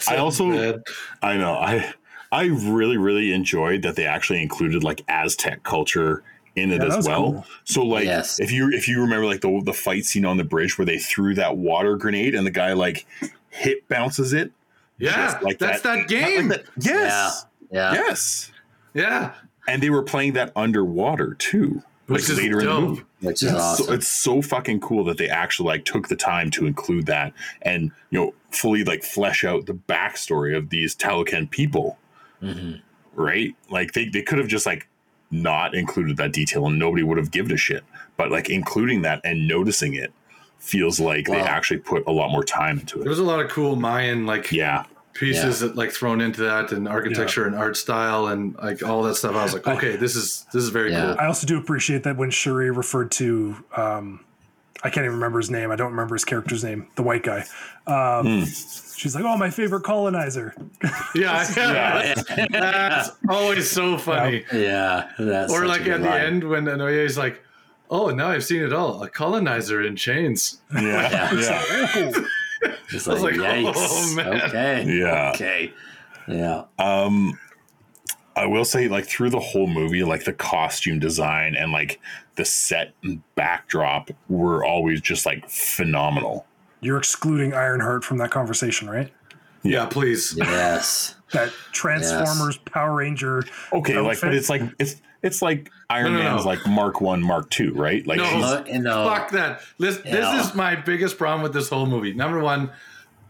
I also- Bad. I know. I I really really enjoyed that they actually included like Aztec culture in it Yeah, as well. cool. So like Yes. if you if you remember like the the fight scene on the bridge where they threw that water grenade and the guy like hit bounces it. Yeah, like that's that, Like game. that- Yes. Yeah. Yes. Yeah, And they were playing that underwater too. Which like is later in the dope. movie. Which is So awesome. it's so fucking cool that they actually like took the time to include that and you know fully like flesh out the backstory of these Talokan people, Mhm. right? Like they, they could have just like not included that detail and nobody would have given a shit. But like including that and noticing it feels like they actually put a lot more time into there it. was a lot of cool Mayan like Yeah. Pieces that like thrown into that and architecture and art style and like all that stuff. I was like, okay, this is this is very Yeah. cool. I also do appreciate that when Shuri referred to, um, I can't even remember his name. I don't remember his character's name. The white guy. Um, She's like, "Oh, my favorite colonizer." (laughs) Yeah, yeah. Yeah. that's always so funny. yeah. That's Or like good at the end when Anoye's like, "Oh, now I've seen it all. A colonizer in chains." Yeah. (laughs) Yeah. Oh, It's I was like, like, (laughs) yikes. oh, man. Okay. Yeah. Okay. Yeah. Um, I will say, like through the whole movie, like the costume design and like the set and backdrop were always just like phenomenal. You're excluding Ironheart from that conversation, right? Yeah, please. Yes. That Transformers Power Ranger. Okay, like, but it's like it's it's like Iron No, no, Man's no. like Mark One, Mark Two, right? Like No. she's- No, no. Fuck that. This, Yeah. this is my biggest problem with this whole movie. Number one,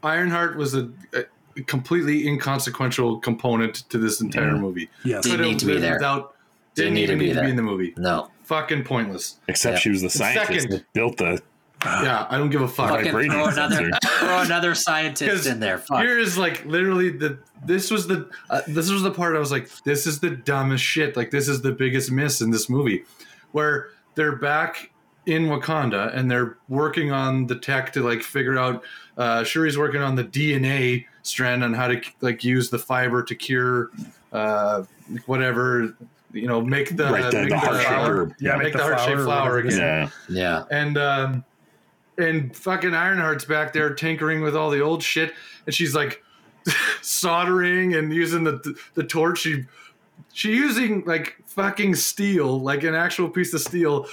Ironheart was a, a completely inconsequential component to this entire Mhm. movie. Yes. Didn't need to be lived there. Without, Didn't didn't, need to even be need to be in the movie. No. Fucking pointless. except Yeah. she was the scientist Second. that built the. (sighs) Yeah, I don't give a fuck. Fucking vibrating throw another, sensor. (laughs) throw another scientist 'Cause in there. Fuck. Here is like literally the this was the uh, this was the part I was like this is the dumbest shit like this is the biggest miss in this movie where they're back in Wakanda and they're working on the tech to like figure out uh, Shuri's working on the DNA strand on how to like use the fiber to cure uh, whatever you know, make the Right, the- make the heart flower, shape. Yeah, make, make the, the heart shaped flower or flower whatever it is. again. Yeah. Yeah. And um, and fucking Ironheart's back there tinkering with all the old shit, and she's like (laughs) soldering and using the the torch. She she using like fucking steel, like an actual piece of steel,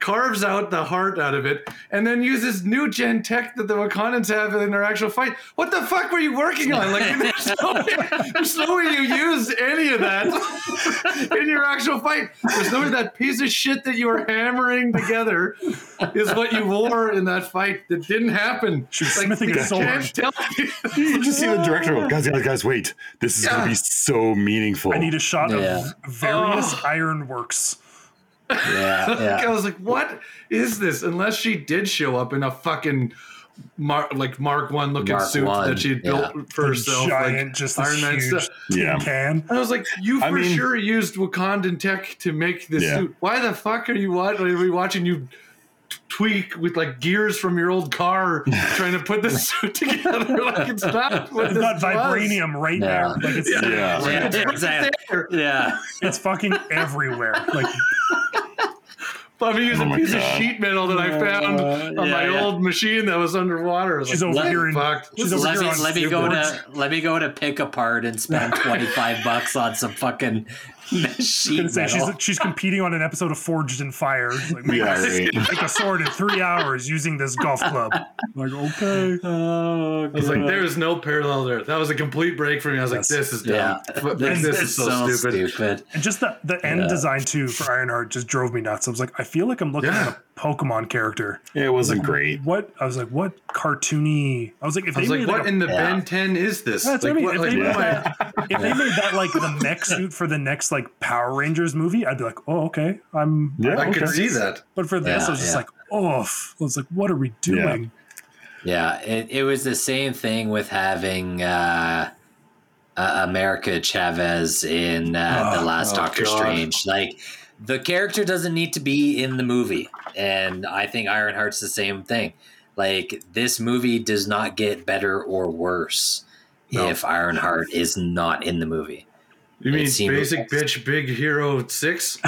carves out the heart out of it, and then uses new gen tech that the Wakandans have in their actual fight. What the fuck were you working on? Like, (laughs) there's no way, there's no way you used any of that (laughs) in your actual fight. There's no way that piece of shit that you were hammering together is what you wore in that fight that didn't happen. She was smithing a sword. can't tell (laughs) me. You just see the director go, guys, guys, guys, wait. This is going to be so meaningful. I need a shot Yeah. of various Oh. ironworks. Yeah. (laughs) Like, I was like, what is this? Unless she did show up in a fucking Mark like Mark One looking Mark suit One, that she had built for The herself, giant, like just this Iron Man stuff. Yeah. can. I was like, you I for mean- sure used Wakandan tech to make this Yeah. suit. Why the fuck are you watching? Are we watching you t- tweak with like gears from your old car (laughs) trying to put this suit together? (laughs) Like it's not It's this got was. vibranium right Yeah. there. Like it's, Yeah. Yeah. Yeah, It's right exactly. Yeah. it's fucking everywhere. Like Let me use Oh a my piece of sheet metal that I found Uh, on yeah, my yeah. old machine that was underwater. Was she's like, over here the she's over Let here me let me go skateboards. to let me go to pick apart and spend (laughs) twenty five bucks on some fucking sheet she's she's competing on an episode of Forged in Fire. Like, make, Yeah, right. make a sword in three hours using this golf club. Like, okay. (laughs) Oh, I was like, there is no parallel there. That was a complete break for me. I was Yes. like, this is dumb. yeah, F- this, this, is is so, stupid. And just the, the end Yeah. design too for Ironheart just drove me nuts. I was like, I feel like I'm looking Yeah. at a Pokemon character. It wasn't great. What I was like, what cartoony? I was like, if I they like, made what like, a, in the Yeah. Ben 10 is this? That's like, what I mean. what, If, like, they what made that, if they made that like the mech suit for the next like Power Rangers movie, I'd be like, oh okay, I'm. Yeah. I'm I could okay. see that. But for this, Yeah, I was just yeah. like, oh, I was like, what are we doing? Yeah, it, it was the same thing with having uh, uh, America Chavez in uh, Oh, the last oh, Doctor God. Strange. Like the character doesn't need to be in the movie, and I think Ironheart's the same thing. Like this movie does not get better or worse No. if Ironheart is not in the movie. You mean It seemed- basic bitch big hero 6? (laughs)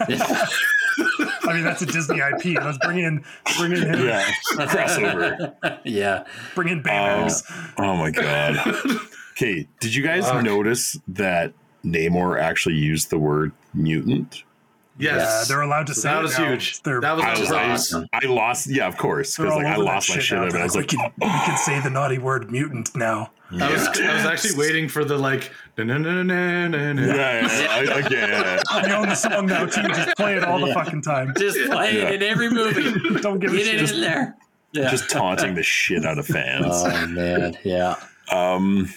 I mean, that's a Disney IP. Let's bring in, bring in, him, Yeah. Crossover. (laughs) yeah, bring in uh, Baymax. Oh my god. Okay, did you guys Fuck. notice that Namor actually used the word mutant? Yeah, they're allowed to So say that was now. huge. They're, That was I Which is lost. awesome. I lost. Yeah, of course, because like I over that lost my shit shit. now. Of it. They're I was like, like, we, can, can (gasps) say the naughty word mutant now. I was, I was actually waiting for the like, na na na na na na. yeah, yeah, I, I get. I own the song now too. Just play it all the fucking time. just play Yeah. it in every movie. Don't give a Get it in there. Yeah. Just taunting the shit out of fans. oh man, yeah. Um,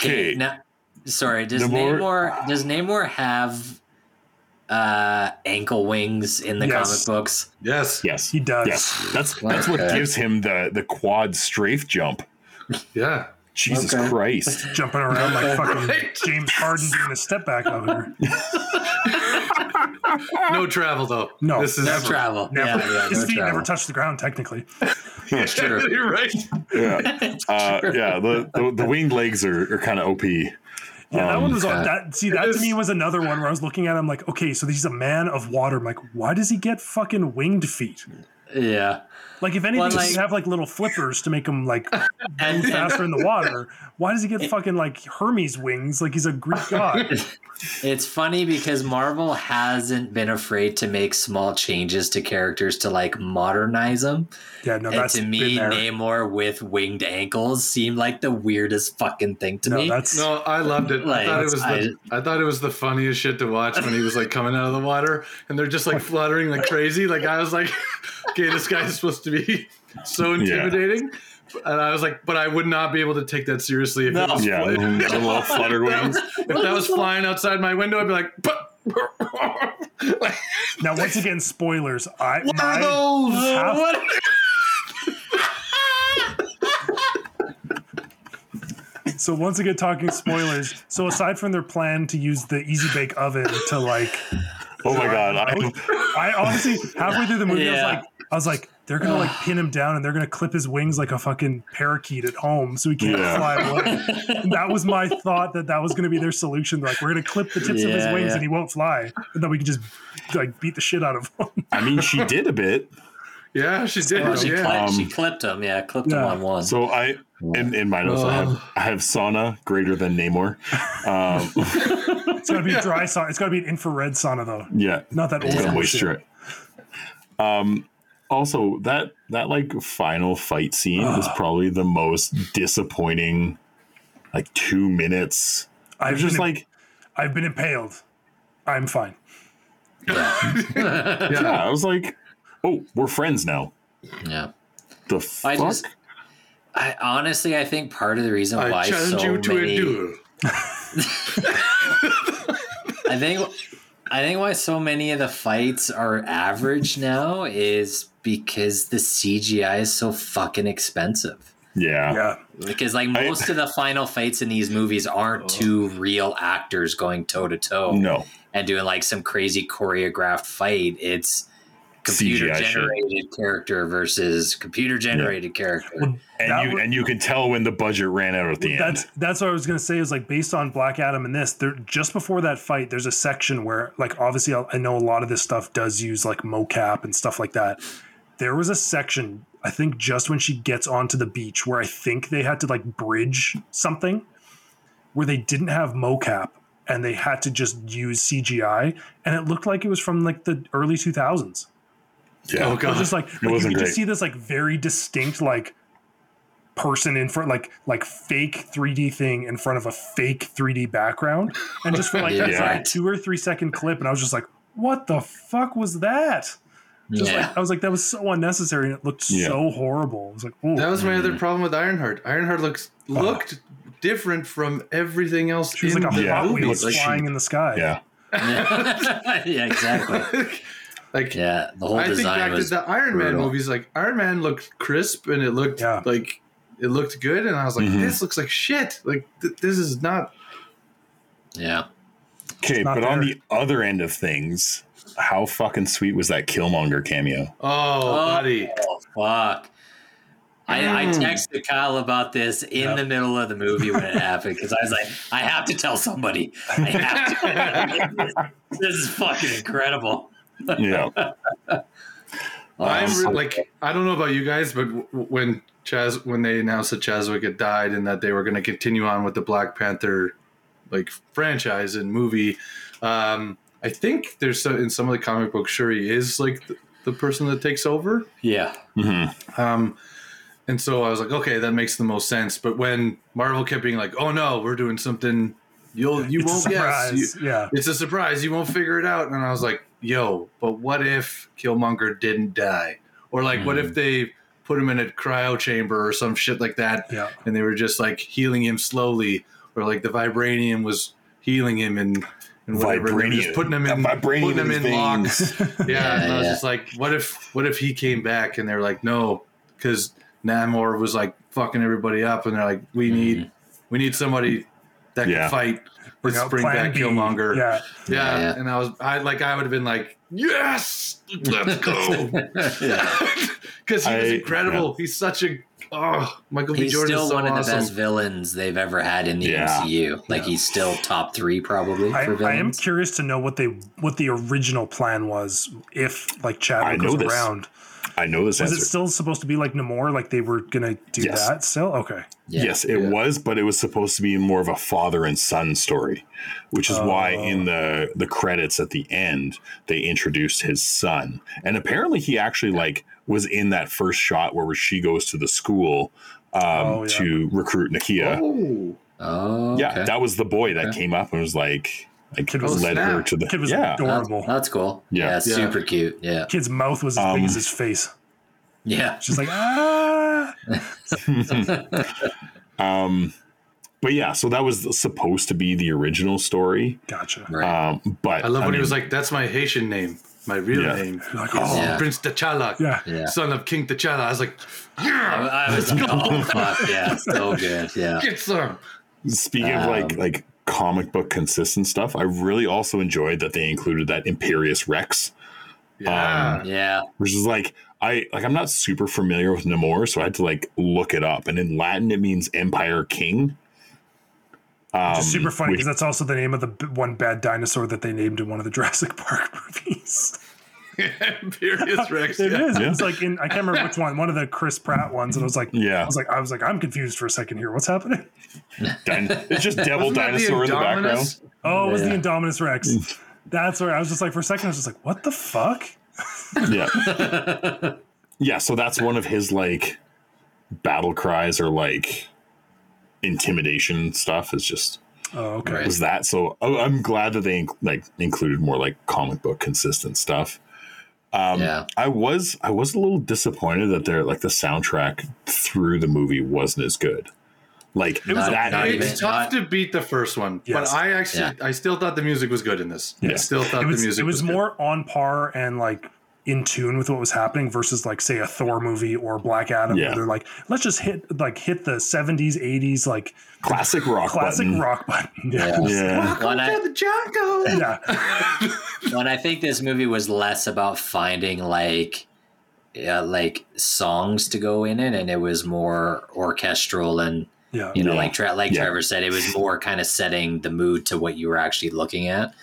Okay, Okay. now sorry, does Namor- Namor does Namor have uh ankle wings in the Yes. comic books? Yes. Yes, He does. yes. That's that's what Okay. gives him the the quad strafe jump. Yeah. Jesus Okay. Christ. Jumping around like (laughs) fucking Right. James Harden doing a step back out here. (laughs) No travel though. No. This is No travel. Never. Yeah, yeah, His no feet travel. never touch the ground, technically. It's true. You're right. Yeah, (laughs) uh, yeah. The, the the winged legs are, are kind of op. Yeah, that one um, was okay. that. See, that to is- me was another one where I was looking at him like, okay, so he's a man of water. I'm like, why does he get fucking winged feet? Yeah. Like, if anything, Well, he'd like- have like little flippers to make him like (laughs) And, move faster in the water. Why does he get (laughs) fucking like Hermes wings? Like he's a Greek (laughs) god. it's funny because Marvel hasn't been afraid to make small changes to characters to like modernize them. Yeah, no, and that's to been me, there. Namor with winged ankles seemed like the weirdest fucking thing to no, me. that's No, I loved it. Like, I thought it was the, I, thought it was the funniest shit to watch when he was like coming out of the water and they're just like fluttering like crazy. Like I was like, (laughs) okay, this guy is supposed to be (laughs) so intimidating. And I was like, but I would not be able to take that seriously if No. it was Yeah, flying. the little (laughs) flutter wings. if that was flying outside my window, I'd be like, but now once again spoilers. I what are my, those? half- What? So once again talking spoilers. So aside from their plan to use the easy bake oven to like Oh my god! I, I honestly halfway through the movie I was like, I was like, they're gonna like pin him down and they're gonna clip his wings like a fucking parakeet at home so he can't Yeah. fly away. And that was my thought that that was gonna be their solution. Like, we're gonna clip the tips of his wings yeah. and he won't fly, and then we can just like beat the shit out of him. I mean, she did a bit. Yeah, she did. Oh, she, yeah. clipped, she Um, clipped him. Yeah, clipped him on one. So I in, in my notes I have I have sauna greater than Namor. Um, (laughs) It's gotta be a (laughs) dry sauna. It's gotta be an infrared sauna though, yeah, not that old to moisture it. Um, also that that like final fight scene is probably the most disappointing. Like two minutes. I I've was just been, like, I've been impaled. I'm fine. yeah. (laughs) I was like, oh, we're friends now. yeah. The I fuck? just, I honestly, I think part of the reason I why challenge so you to many, a duel. (laughs) I think, I think why so many of the fights are average now is because the CGI is so fucking expensive. yeah. Yeah. Because like most of the final fights in these movies aren't two real actors going toe to toe No. and doing like some crazy choreographed fight. It's computer CGI shit. generated character versus computer generated character. And That you would- and you can tell when the budget ran out at the end. That's that's what I was gonna say. Is like based on Black Adam and this. There just before that fight, there's a section where like obviously I I know a lot of this stuff does use like mocap and stuff like that. There was a section I think just when she gets onto the beach where I think they had to like bridge something where they didn't have mocap and they had to just use CGI and it looked like it was from like the early 2000s. Yeah. Oh It was just like, like you wasn't could great. just see this like very distinct like person in front like like fake 3D thing in front of a fake 3D background and just for like (laughs) Yeah. it's like a two or three second clip and I was just like what the fuck was that just yeah. like I was like that was so unnecessary and it looked Yeah. so horrible I was like oh That was my other problem with Ironheart. Ironheart looks uh-huh. looked different from everything else she was in like a Yeah, Hot it Wheels like flying she- in the sky Yeah. yeah. (laughs) yeah, exactly. Like Yeah, the whole I think design back to the Iron Man movies. Like Iron Man looked crisp and it looked Yeah. like it looked good, and I was like, Mhm. this looks like shit. Like th- this is not. yeah. Okay, not but on the other end of things, how fucking sweet was that Killmonger cameo? Oh, buddy. Oh, fuck. I, I Mm. texted Kyle about this in Yep. the middle of the movie when it (laughs) happened because I was like, I have to tell somebody. I have to. (laughs) this is fucking incredible. Yeah. (laughs) I'm Um, like, I don't know about you guys, but when Chaz, when they announced that Chazwick had died and that they were going to continue on with the Black Panther like franchise and movie, um, I think there's so, in some of the comic books, Shuri is like the, the person that takes over. yeah. hmm Um, and so I was like, okay, that makes the most sense. But when Marvel kept being like, oh no, we're doing something, you'll you it's a won't guess. You- yeah it's a surprise. You won't figure it out. And I was like, yo, but what if Killmonger didn't die? Or like, what if mm-hmm. they put him in a cryo chamber or some shit like that? yeah And they were just like healing him slowly, or like the vibranium was healing him and. And whatever, and just Vibranium. putting him in, That vibranium putting him in in locks. Yeah, (laughs) Yeah, and I was yeah. just like, what if, what if he came back and they're like, no, because Namor was like fucking everybody up, and they're like, we need, mm-hmm. we need somebody that Yeah. can fight. Let's out bring back B. Killmonger. yeah Yeah, Yeah, yeah. and I was, I like, I would have been like, yes, let's go, (laughs) yeah. (laughs) because he was I- incredible. He's such a, oh, Michael B. He's Jordan still is so one of the best villains they've ever had in the Yeah. MCU. Like he's still top three probably I, for I am curious to know what they what the original plan was if like I Chadwick know was this. around. I know this Was answer. it still supposed to be like Namor? Like they were gonna do Yes. that still? Okay. Yeah. Yes, it Yeah. was, but it was supposed to be more of a father and son story, which is why Oh. in the the credits at the end they introduced his son, and apparently he actually like was in that first shot where she goes to the school um, Oh, yeah. to recruit Nakia. Oh, Oh, Yeah, okay. that was the boy that Okay. came up and was like, like Kid was- led Oh, her to the Kid was yeah. Adorable. that's cool. Yeah. Yeah, Yeah. super cute. Yeah. Kid's mouth was as Um, big as his face. Yeah. She's like, (laughs) (laughs) ah. Um, but yeah, so that was supposed to be the original story. Gotcha. Right. Um, but I love when he was like, "That's my Haitian name, my real Yeah. name, Like, oh, Yeah. Prince T'Challa, yeah. yeah. son of King T'Challa." I was like, I, "Yeah, I was oh fuck yeah, so good. Yeah. (laughs) get some." Speaking of like Um, like comic book consistent stuff, I really also enjoyed that they included that Imperious Rex Yeah. Yeah. which is like I like I'm not super familiar with Namor, so I had to like look it up. And in Latin, it means Empire King. Um, Which is super funny because that's also the name of the b- one bad dinosaur that they named in one of the (laughs) Jurassic Park movies. (laughs) Imperious (laughs) Rex. It yeah. is. Yeah. It's like in I can't remember which one. One of the Chris Pratt ones, and I was like, Yeah. I was like, I was like, I'm confused for a second here. What's happening? It's just devil Wasn't that the dinosaur in the background. Oh, it was Yeah. the Indominus Rex. (laughs) That's where I was just like, for a second, I was just like, what the fuck? Yeah. yeah, so that's one of his like battle cries or like intimidation stuff is just Oh, okay. Right. was that. So I- I'm glad that they inc- like included more like comic book consistent stuff. Um, Yeah. I was I was a little disappointed that they're like the soundtrack through the movie wasn't as good. Like it was that not is- even- It's tough to beat the first one, Yes. but I actually, Yeah. I still thought the music was good in this. I still thought It was, the music it was, good. more on par and like in tune with what was happening versus like say a Thor movie or Black Adam Yeah. where they're like, let's just hit like hit the 70s, 80s like classic rock classic button. rock button. Yeah. Yeah. When I, the jungle. yeah. (laughs) when I think this movie was less about finding like yeah, like songs to go in it, and it was more orchestral and Yeah. you know, Yeah. like Tra- like Yeah. Trevor said, it was more kind of setting the mood to what you were actually looking at.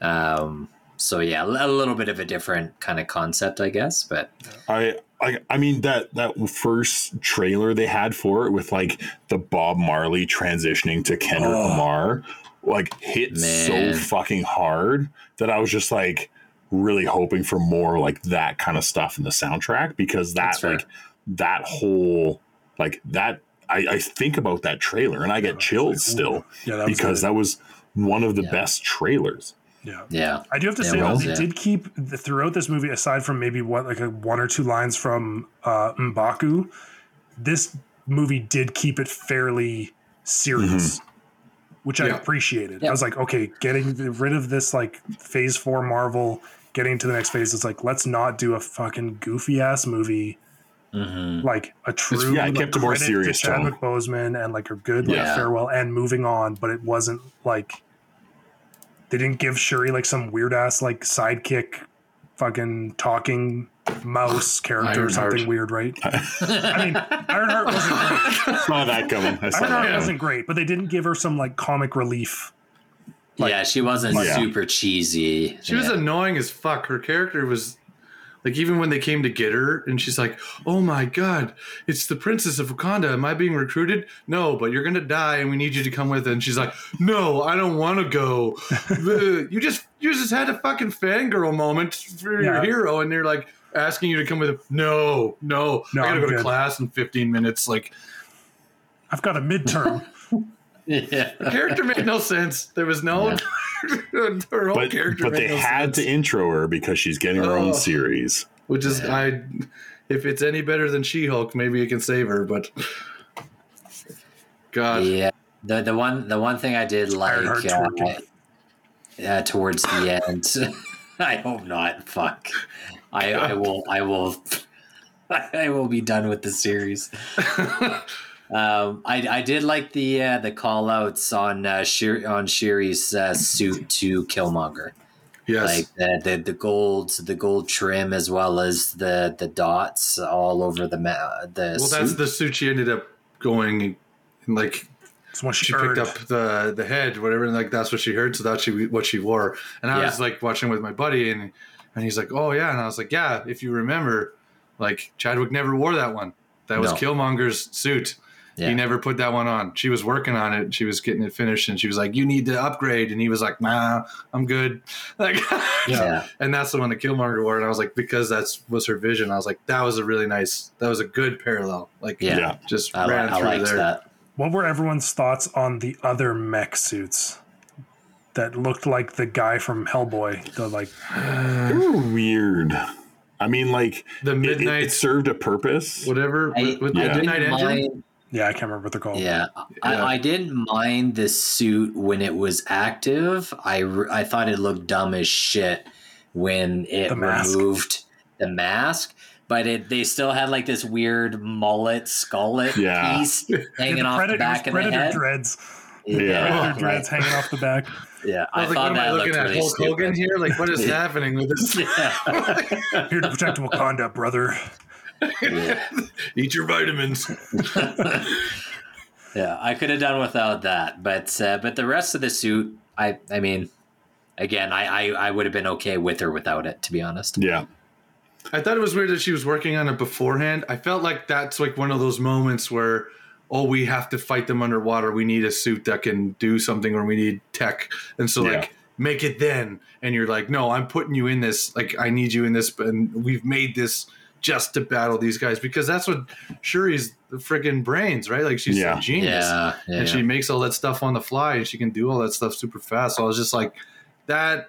Um, so yeah, a little bit of a different kind of concept, I guess. But I, I I mean that that first trailer they had for it with like the Bob Marley transitioning to Kendrick Oh. Lamar like hit so fucking hard that I was just like really hoping for more like that kind of stuff in the soundtrack because that That's like that whole like that I, I think about that trailer and I get chills still Yeah, that because good. that was one of the Yeah. best trailers. Yeah. yeah, I do have to Yeah, say well, though, they yeah. did keep throughout this movie, aside from maybe what like a one or two lines from uh, Mbaku, this movie did keep it fairly serious, which I appreciated. Yeah. I was like, okay, getting rid of this like Phase Four Marvel, getting to the next phase. It's like let's not do a fucking goofy ass movie. hmm Like a true, yeah, it like, kept a more credit to serious tone. Chadwick Boseman and like a good like Yeah. farewell and moving on, but it wasn't like they didn't give Shuri like some weird ass like sidekick fucking talking mouse (sighs) character or Ironheart. something weird, right? (laughs) I mean, Ironheart wasn't great. (laughs) Saw that coming. I saw that Ironheart coming. wasn't great, but they didn't give her some like comic relief. Like- yeah, she wasn't Yeah. super cheesy. She was annoying as fuck. Her character was like, even when they came to get her, and she's like, "Oh my god, it's the princess of Wakanda. Am I being recruited? No, but you're gonna die, and we need you to come with." it." And she's like, "No, I don't want to go. (laughs) You just you just had a fucking fangirl moment for Yeah. your hero, and they're like asking you to come with. It. No, no, No, I gotta I'm go to class in 15 minutes. Like, I've got a midterm. (laughs) yeah. the character made no sense. There was no. (laughs) her whole But, character but made they no had sense. to intro her because she's getting her own Oh. series. Which is Yeah. I if it's any better than She Hulk, maybe it can save her, but God. Yeah, the the one the one thing I did like uh, uh, towards the end. (laughs) I hope not. Fuck. I I will I will (laughs) I will be done with the series. Um, I I did like the uh, the call outs on uh, Shir- on Shuri's uh, suit to Killmonger, yes. like the, the the gold the gold trim as well as the the dots all over the ma- the well, suit. that's the suit she ended up going and like It's when she, she picked up the the head, whatever, and like that's what she heard, so that's she what she wore. And I Yeah. was like watching with my buddy, and and he's like, "Oh yeah," and I was like, "Yeah, if you remember, like Chadwick never wore that one. That was No. Killmonger's suit. Yeah. He never put that one on. She was working on it. She was getting it finished, and she was like, "You need to upgrade." And he was like, "Nah, I'm good." (laughs) Like, yeah. (laughs) and that's the one that Killmonger wore. And I was like, because that's was her vision. I was like, that was a really nice. That was a good parallel. Like, Yeah. Yeah. just I, ran I through liked there. that. What were everyone's thoughts on the other mech suits that looked like the guy from Hellboy? The like, (sighs) They were weird. I mean, like The it- it, midnight, it served a purpose. whatever, I, with, with I the midnight didn't engine. Mind. yeah, I can't remember what they're called. Yeah, Yeah. I, I didn't mind the suit when it was active. I, I thought it looked dumb as shit when it The removed the mask, but it they still had like this weird mullet skullet Yeah. piece (laughs) hanging the off Predator, the back of was the Predator head. dreads. Yeah. Their dreads hanging off the back. Yeah, I I, was like, thought what am I that looking looked at really Hulk Hogan stupid. here? Like, what is (laughs) happening with this? (laughs) Yeah. Here to protect Wakanda, brother. Yeah. (laughs) Eat your vitamins. (laughs) Yeah, I could have done without that, but uh, but the rest of the suit, I I mean, again, I I, I would have been okay with or without it, to be honest. Yeah. I thought it was weird that she was working on it beforehand. I felt like that's like one of those moments where, oh, we have to fight them underwater. We need a suit that can do something, or we need tech. And so, Yeah. like, make it then. And you're like, no, I'm putting you in this. Like, I need you in this. And we've made this just to battle these guys because that's what Shuri's the friggin' brains, right? Like, she's Yeah. a genius. Yeah, yeah. and she makes all that stuff on the fly and she can do all that stuff super fast. So I was just like, that.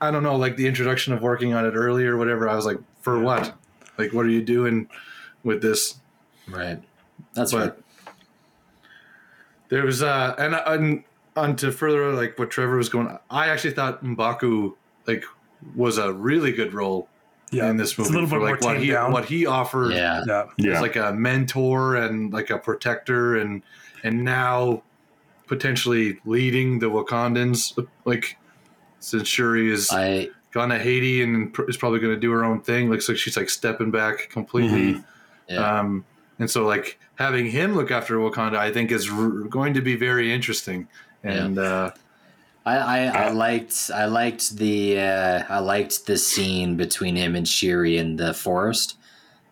I don't know, like the introduction of working on it earlier, or whatever. I was like, for what? Like, what are you doing with this? right. That's right. There was, uh, and on, on to further like what Trevor was going. I actually thought Mbaku like was a really good role Yeah, in this it's a movie little bit like more what he down. what he offered Yeah, Yeah, Yeah. as like a mentor and like a protector and and now potentially leading the Wakandans like since Shuri is I gone to Haiti and pr- is probably going to do her own thing looks like she's like stepping back completely Mhm. yeah. um and so like having him look after Wakanda I think is r- going to be very interesting and uh I, I, I liked I liked the uh, I liked the scene between him and Shuri in the forest.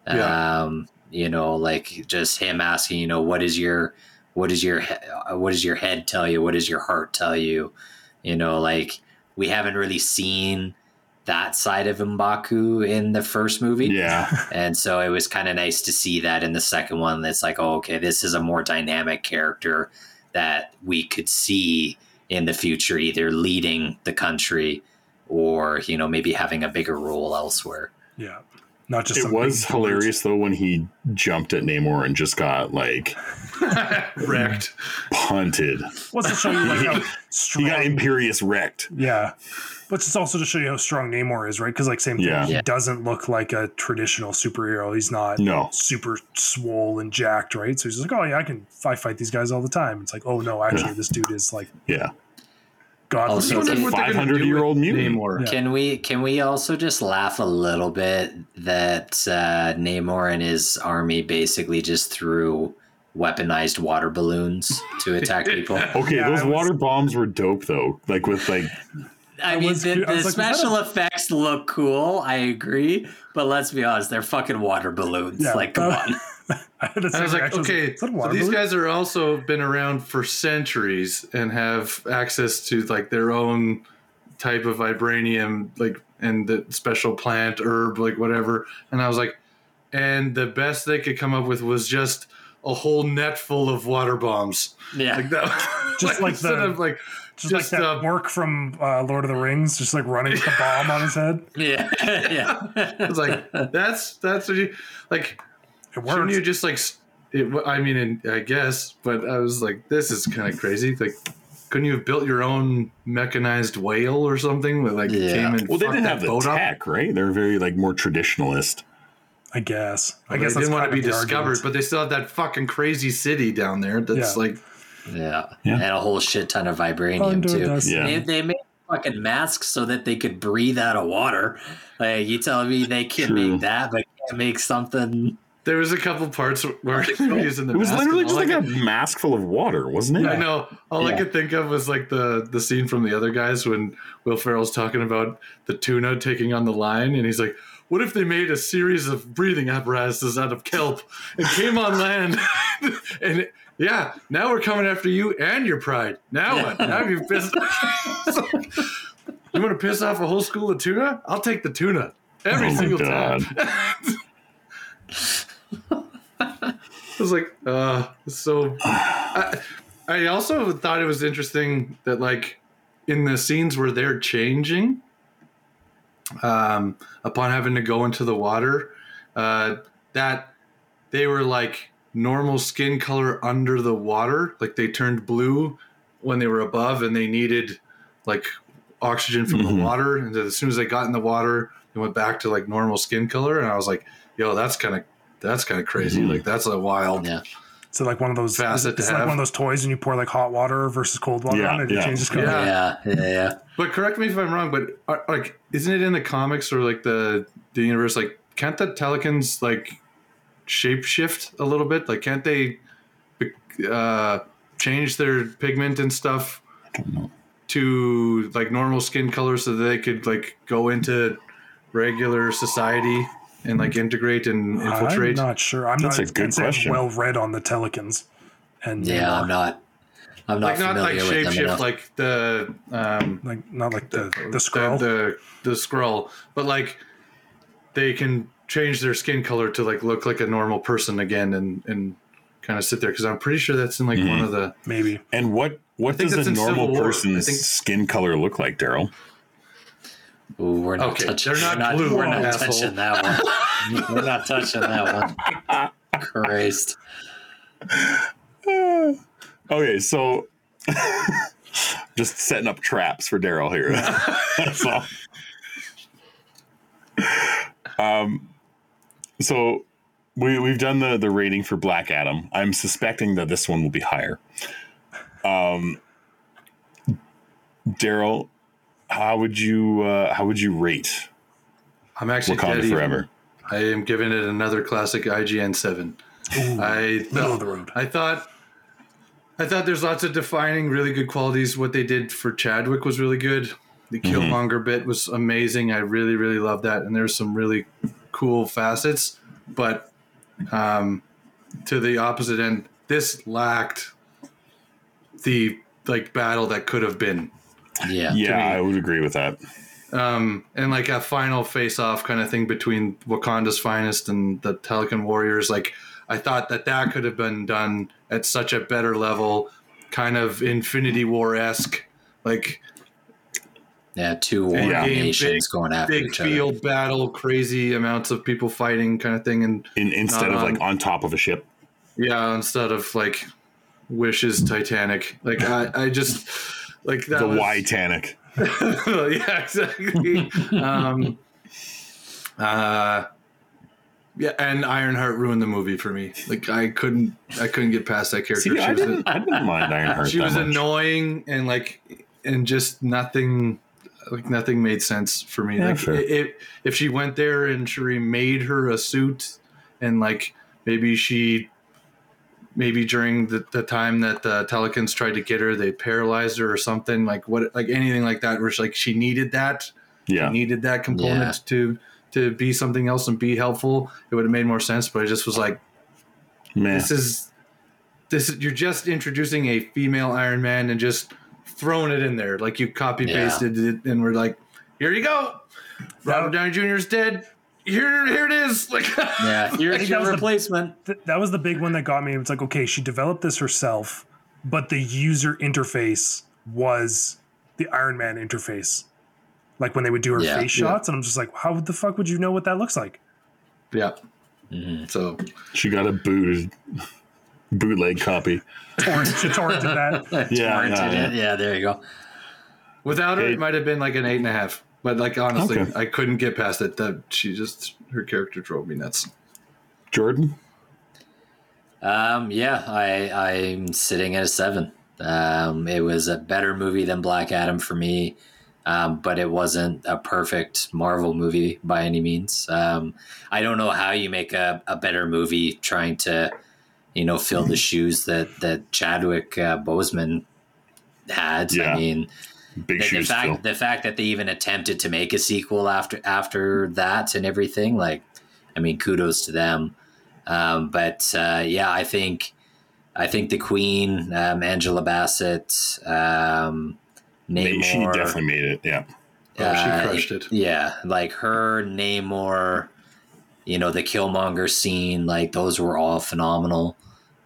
Yeah. Um, you know, like just him asking, you know, what is your what is your uh, what does your head tell you? What does your heart tell you? You know, like we haven't really seen that side of Mbaku in the first movie. Yeah. (laughs) And so it was kind of nice to see that in the second one. That's like, oh, okay, this is a more dynamic character that we could see in the future, either leading the country or, you know, maybe having a bigger role elsewhere. yeah. Not just It was hilarious though when he jumped at Namor and just got like (laughs) wrecked punted. What's to show you like (laughs) how He strong? got Imperious wrecked. yeah, but it's also to show you how strong Namor is, right? Because like same thing, Yeah. he Yeah. doesn't look like a traditional superhero. He's not No. super swole and jacked, right? So he's just like, oh yeah, I can I fight these guys all the time. It's like, oh no, actually, this dude is like Yeah. godly. Also, Wondering can- what they're gonna 500 year old mutant. Namor. Yeah. Can we can we also just laugh a little bit that uh, Namor and his army basically just threw weaponized water balloons to attack (laughs) people? Okay, Yeah, those was- water bombs were dope though. Like with like I I mean, was the, cu- I like, was that special effects look cool. I agree, but let's be honest, they're fucking water balloons. Yeah, like, come that- (laughs) on. I And I was like, okay, is that a so these balloon? guys are also been around for centuries and have access to like their own type of vibranium, like and the special plant, herb, like whatever. And I was like, and the best they could come up with was just a whole net full of water bombs, Yeah. like that. Just (laughs) like instead the- of like just, just, like that uh, orc from uh, Lord of the Rings, just like running with the bomb on his head. (laughs) yeah. (laughs) yeah. it's like, that's that's what you like. It Shouldn't you just like? It, I mean, and I guess, but I was like, this is kind of crazy. Like, couldn't you have built your own mechanized whale or something that like Yeah. came and well, they didn't that have the boat up? tech, right? They're very like more traditionalist. I guess. I I guess they didn't want to be discovered, argument. but they still have that fucking crazy city down there. That's Yeah. like, Yeah. Yeah. And a whole shit ton of vibranium, Under too. the Yeah. They, they made fucking masks so that they could breathe out of water. Like, you telling me they can True. make that, but can't make something. there was a couple parts where (laughs) they were using the. It was mask literally just like I a could- mask full of water, wasn't it? I know. All I could think of was like the the scene from the other guys when Will Ferrell's talking about the tuna taking on the line, and he's like, "What if they made a series of breathing apparatuses out of kelp and came on land?" (laughs) and yeah, now we're coming after you and your pride. Now what? (laughs) Now you pissed. Like, (laughs) you want to piss off a whole school of tuna? I'll take the tuna every Oh single God. time. I was like, uh, so. I, I also thought it was interesting that, like, in the scenes where they're changing, um, upon having to go into the water, uh, that they were like normal skin color under the water, like they turned blue when they were above, and they needed like oxygen from Mhm. the water. And then as soon as they got in the water, they went back to like normal skin color. And I was like, yo, that's kind of that's kind of crazy. Mhm. Like that's a wild. Yeah. So like one of those, Facet to it's like have. one of those toys, and you pour like hot water versus cold water Yeah, on it, and yeah. it changes color. Yeah. Yeah, yeah, yeah. But correct me if I'm wrong. But are, like, isn't it in the comics or like the the universe? Like, can't the Talokans like shape shift a little bit? Like, can't they uh, change their pigment and stuff to like normal skin color so that they could like go into regular society and like integrate and infiltrate? I'm infiltrate? not sure. I'm That's not a good I'd say I'm question. well read on the Talokans. And Yeah, I'm not. I'm not like not like familiar with them shapeshift enough. like the um, like not like the the scroll. the, the the scroll, but like they can change their skin color to like look like a normal person again and and kind of sit there because I'm pretty sure that's in like one of the maybe. And what what think does a in normal Civil person's think- skin color look like, Daryl? Ooh, we're not Okay, touching. they're not we're not, blue, we're not touching that one. we're not touching that one. (laughs) Christ. (sighs) Okay, so (laughs) just setting up traps for Daryl here. (laughs) That's all. Um, so we we've done the the rating for Black Adam. I'm suspecting that this one will be higher. Um, Daryl, how would you uh, how would you rate I'm actually dead Wakanda even. Forever? I am giving it another classic IGN seven. Ooh, I middle of thought, the road. I thought I thought there's lots of defining really good qualities. What they did for Chadwick was really good. The Killmonger bit was amazing. I really, really loved that. And there's some really cool facets. But um, to the opposite end, this lacked the like battle that could have been. Yeah. Yeah. I would agree with that. um, and like a final face-off kind of thing between Wakanda's finest and the Talokan Warriors. Like I thought that that could have been done at such a better level, kind of Infinity War esque, like Yeah, two war Yeah. nations Big- going after big each other. field battle, crazy amounts of people fighting, kind of thing. And In, instead Not of like on- on top of a ship. yeah, instead of like Wish's Titanic, like I, I just like that the was, Titanic. (laughs) yeah, exactly. um, uh, yeah, and Ironheart ruined the movie for me. Like I couldn't, I couldn't get past that character. See, she I was, didn't, I didn't mind Ironheart she was much. annoying and like, and just nothing, like nothing made sense for me. Yeah, like fair. if if she went there and Shuri made her a suit, and like maybe she. Maybe during the, the time that the Talokans tried to get her, they paralyzed her or something like what, like anything like that, where she, like she needed that, yeah. needed that component Yeah. to to be something else and be helpful, it would have made more sense. But it just was like, Man. this is this is you're just introducing a female Iron Man and just throwing it in there like you copy pasted it, and we're like, here you go, Robert Downey Jr. is dead. Here, here it is. (laughs) Like, Yeah, (laughs) here's think your that was the- replacement. Th- that was the big one that got me. It's like, okay, she developed this herself, but the user interface was the Iron Man interface. Like when they would do her Yeah. face Yeah. shots, and I'm just like, how the fuck would you know what that looks like? yeah. Mm-hmm. So She got a booted bootleg copy. Torrent, she torrented that. Yeah, (laughs) Torrented yeah, it. yeah, there you go. without her, Hey. it might have been like an eight and a half. But like honestly, Okay. I couldn't get past it. That she just her character drove me nuts. Jordan? Um, yeah, I I'm sitting at a seven. Um, it was a better movie than Black Adam for me, um, but it wasn't a perfect Marvel movie by any means. Um, I don't know how you make a, a better movie trying to, you know, fill the (laughs) shoes that that Chadwick uh, Boseman had. Yeah. I mean, Big the, the fact Phil. the fact that they even attempted to make a sequel after after that and everything like i mean kudos to them um, but uh, yeah i think i think the queen um, angela bassett um, Maybe She definitely made it. Yeah. Oh, she uh, crushed it. yeah like her namor you know the killmonger scene like those were all phenomenal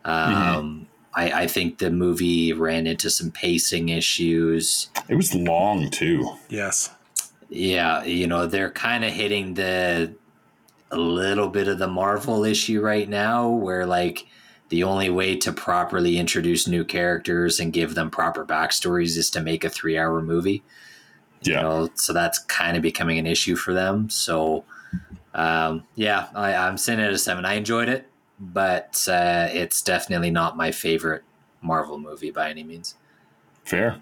um, I, I think the movie ran into some pacing issues It was long too. Yes. yeah, you know, they're kind of hitting the a little bit of the Marvel issue right now where like the only way to properly introduce new characters and give them proper backstories is to make a 3-hour movie. You Yeah. know, so that's kind of becoming an issue for them. So um, yeah, I, I'm sitting at a 7. I enjoyed it, but uh, it's definitely not my favorite Marvel movie by any means. Fair.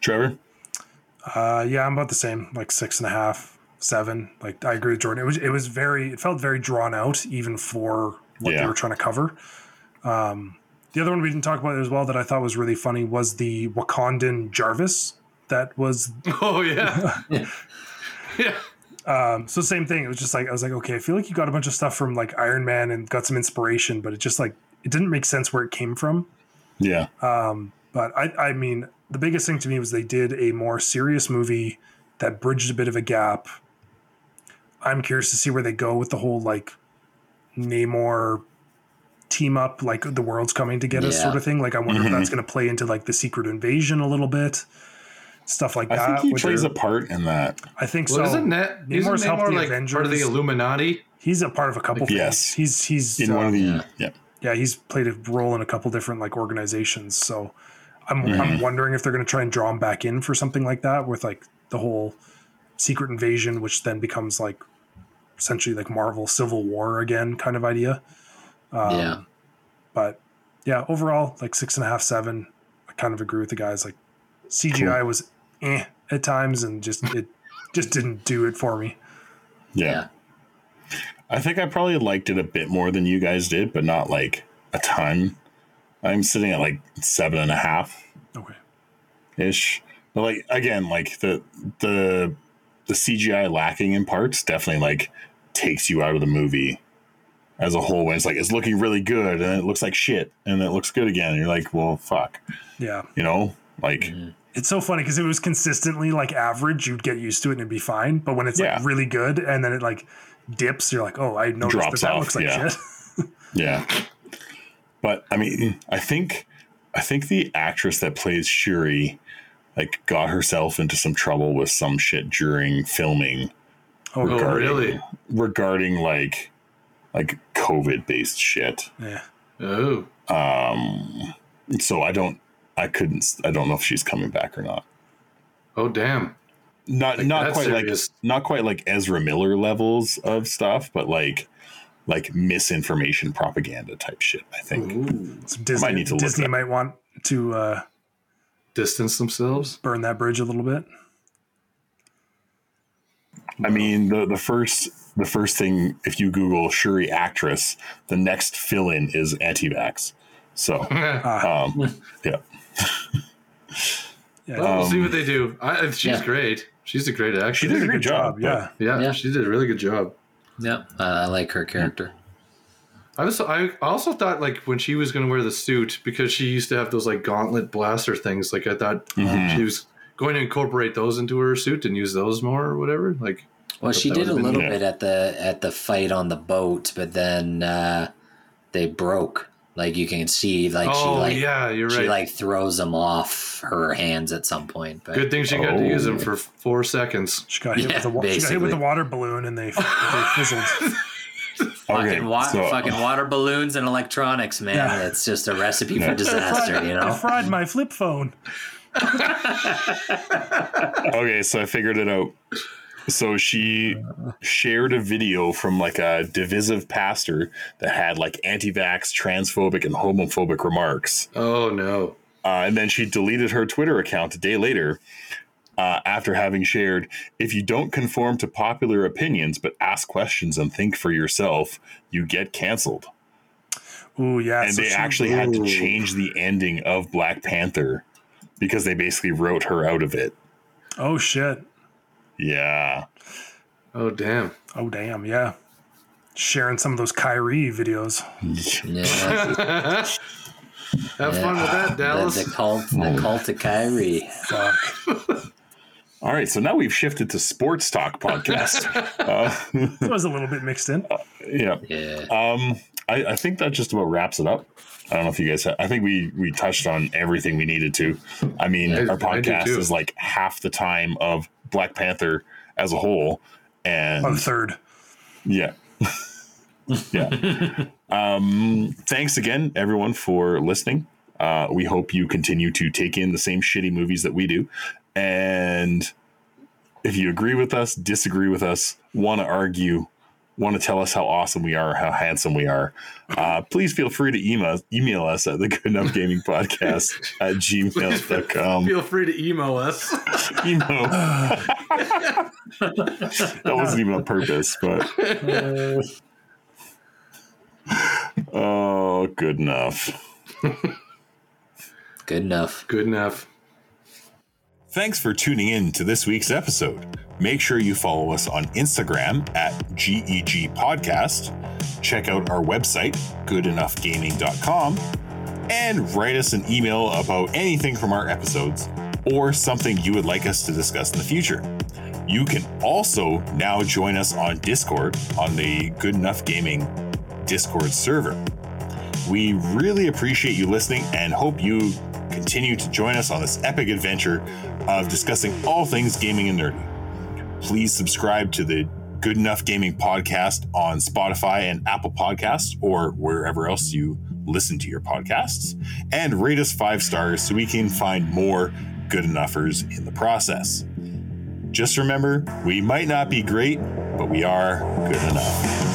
Trevor? Uh, yeah, I'm about the same, like six and a half, seven. Like I agree with Jordan. It was it was very it felt very drawn out, even for what they were trying to cover. Um, the other one we didn't talk about as well that I thought was really funny was the Wakandan Jarvis. That was (laughs) Oh yeah. (laughs) yeah. Um, so same thing. It was just like I was like, okay, I feel like you got a bunch of stuff from like Iron Man and got some inspiration, but it just like it didn't make sense where it came from. Yeah. Um, but I, I mean, the biggest thing to me was they did a more serious movie that bridged a bit of a gap. I'm curious to see where they go with the whole like Namor team up, like the world's coming to get us sort of thing. Like, I wonder if that's going to play into like the secret invasion a little bit, stuff like that. I that. think he which plays are- a part in that. I think Well, so. isn't that isn't Namor's helped Namor the like part of the Illuminati? He's a part of a couple things. Yes. He's he's In uh, one of the yeah. yeah. yeah, he's played a role in a couple different like organizations. So I'm Mm-hmm. I'm wondering if they're going to try and draw him back in for something like that with like the whole secret invasion, which then becomes like essentially like Marvel Civil War again kind of idea. Um, Yeah. But yeah, overall like six and a half, seven. I kind of agree with the guys. Like CGI was eh at times and just it just didn't do it for me. yeah. yeah. I think I probably liked it a bit more than you guys did, but not like a ton. I'm sitting at like seven and a half Okay. ish. But like again, like the the the CGI lacking in parts definitely like takes you out of the movie as a whole when it's like it's looking really good and it looks like shit and it looks good again. And you're like, well fuck. Yeah. You know? Like It's so funny because it was consistently like average, you'd get used to it and it'd be fine. But when it's Yeah. like really good and then it like dips, you're like, oh, I noticed Drops that that looks like yeah. shit. (laughs) Yeah. But I mean, I think I think the actress that plays Shuri like got herself into some trouble with some shit during filming Oh, Oh, regarding really? regarding like like COVID based shit. yeah. Oh. Um so I don't I couldn't I don't know if she's coming back or not. Oh damn. Not Like, not quite serious. like not quite like Ezra Miller levels of stuff, but like like misinformation propaganda type shit, I think. Ooh. So Disney, need to Disney might want to uh, Distance themselves. burn that bridge a little bit. I mean, the the first the first thing if you Google Shuri actress, the next fill in is anti-vax. So, (laughs) Ah, um, yeah, (laughs) yeah, Well, we'll see Um, what they do. I, she's Yeah. great. She's a great actress. she did a good job. Yeah. Yeah, Yeah. she did a really good job. Yeah. Uh, I like her character. I was I also thought like when she was going to wear the suit because she used to have those like gauntlet blaster things. Like I thought Mhm. she was going to incorporate those into her suit and use those more or whatever. Like Well, she did a little bit at the at the fight on the boat, but then uh, they broke. Like you can see, like she oh like yeah, you're she right. like throws them off her hands at some point. But Good thing she got to use them Oh. for four seconds. She got hit Yeah, with a wa- she got hit with basically. the water balloon and they, they fizzled. (laughs) fucking, Okay, wa- so- fucking water balloons and electronics, man. Yeah. It's just a recipe Yeah. for disaster, you know. I fried my flip phone. okay, so I figured it out. So she shared a video from like a divisive pastor that had like anti-vax, transphobic, and homophobic remarks. Oh no. Uh, and then she deleted her Twitter account a day later uh, after having shared if you don't conform to popular opinions but ask questions and think for yourself, you get canceled. Ooh, yeah. And so they she- actually had to change the ending of Black Panther because they basically wrote her out of it. Oh, shit. Yeah. Oh damn. Oh, damn. Yeah. Sharing some of those Kyrie videos. Yeah. (laughs) Have fun with that, The, Dallas. the cult, the cult of Kyrie. Fuck. All right. So now we've shifted to sports talk podcast. uh, (laughs) That was a little bit mixed in. yeah. Yeah. Um, I, I think that just about wraps it up. I don't know if you guys. Ha- I think we we touched on everything we needed to. I mean, I- our podcast is like half the time of Black Panther as a whole, and One third. yeah, (laughs) yeah. um, thanks again, everyone, for listening. Uh, we hope you continue to take in the same shitty movies that we do, and if you agree with us, disagree with us, want to argue, want to tell us how awesome we are, how handsome we are, uh, please feel free to email email us at the Good Enough Gaming Podcast (laughs) at gmail.com. Feel free to email us. (laughs) Emo. (laughs) that wasn't even on purpose, but oh, good enough. Good enough. Good enough. Thanks for tuning in to this week's episode. Make sure you follow us on Instagram at GEG Podcast. Check out our website, goodenoughgaming.com, and write us an email about anything from our episodes or something you would like us to discuss in the future. You can also now join us on Discord on the Good Enough Gaming Discord server. We really appreciate you listening and hope you continue to join us on this epic adventure of discussing all things gaming and nerdy. Please subscribe to the Good Enough Gaming podcast on Spotify and Apple Podcasts or wherever else you listen to your podcasts, and rate us five stars so we can find more good enoughers in the process. Just remember, we might not be great, but we are good enough.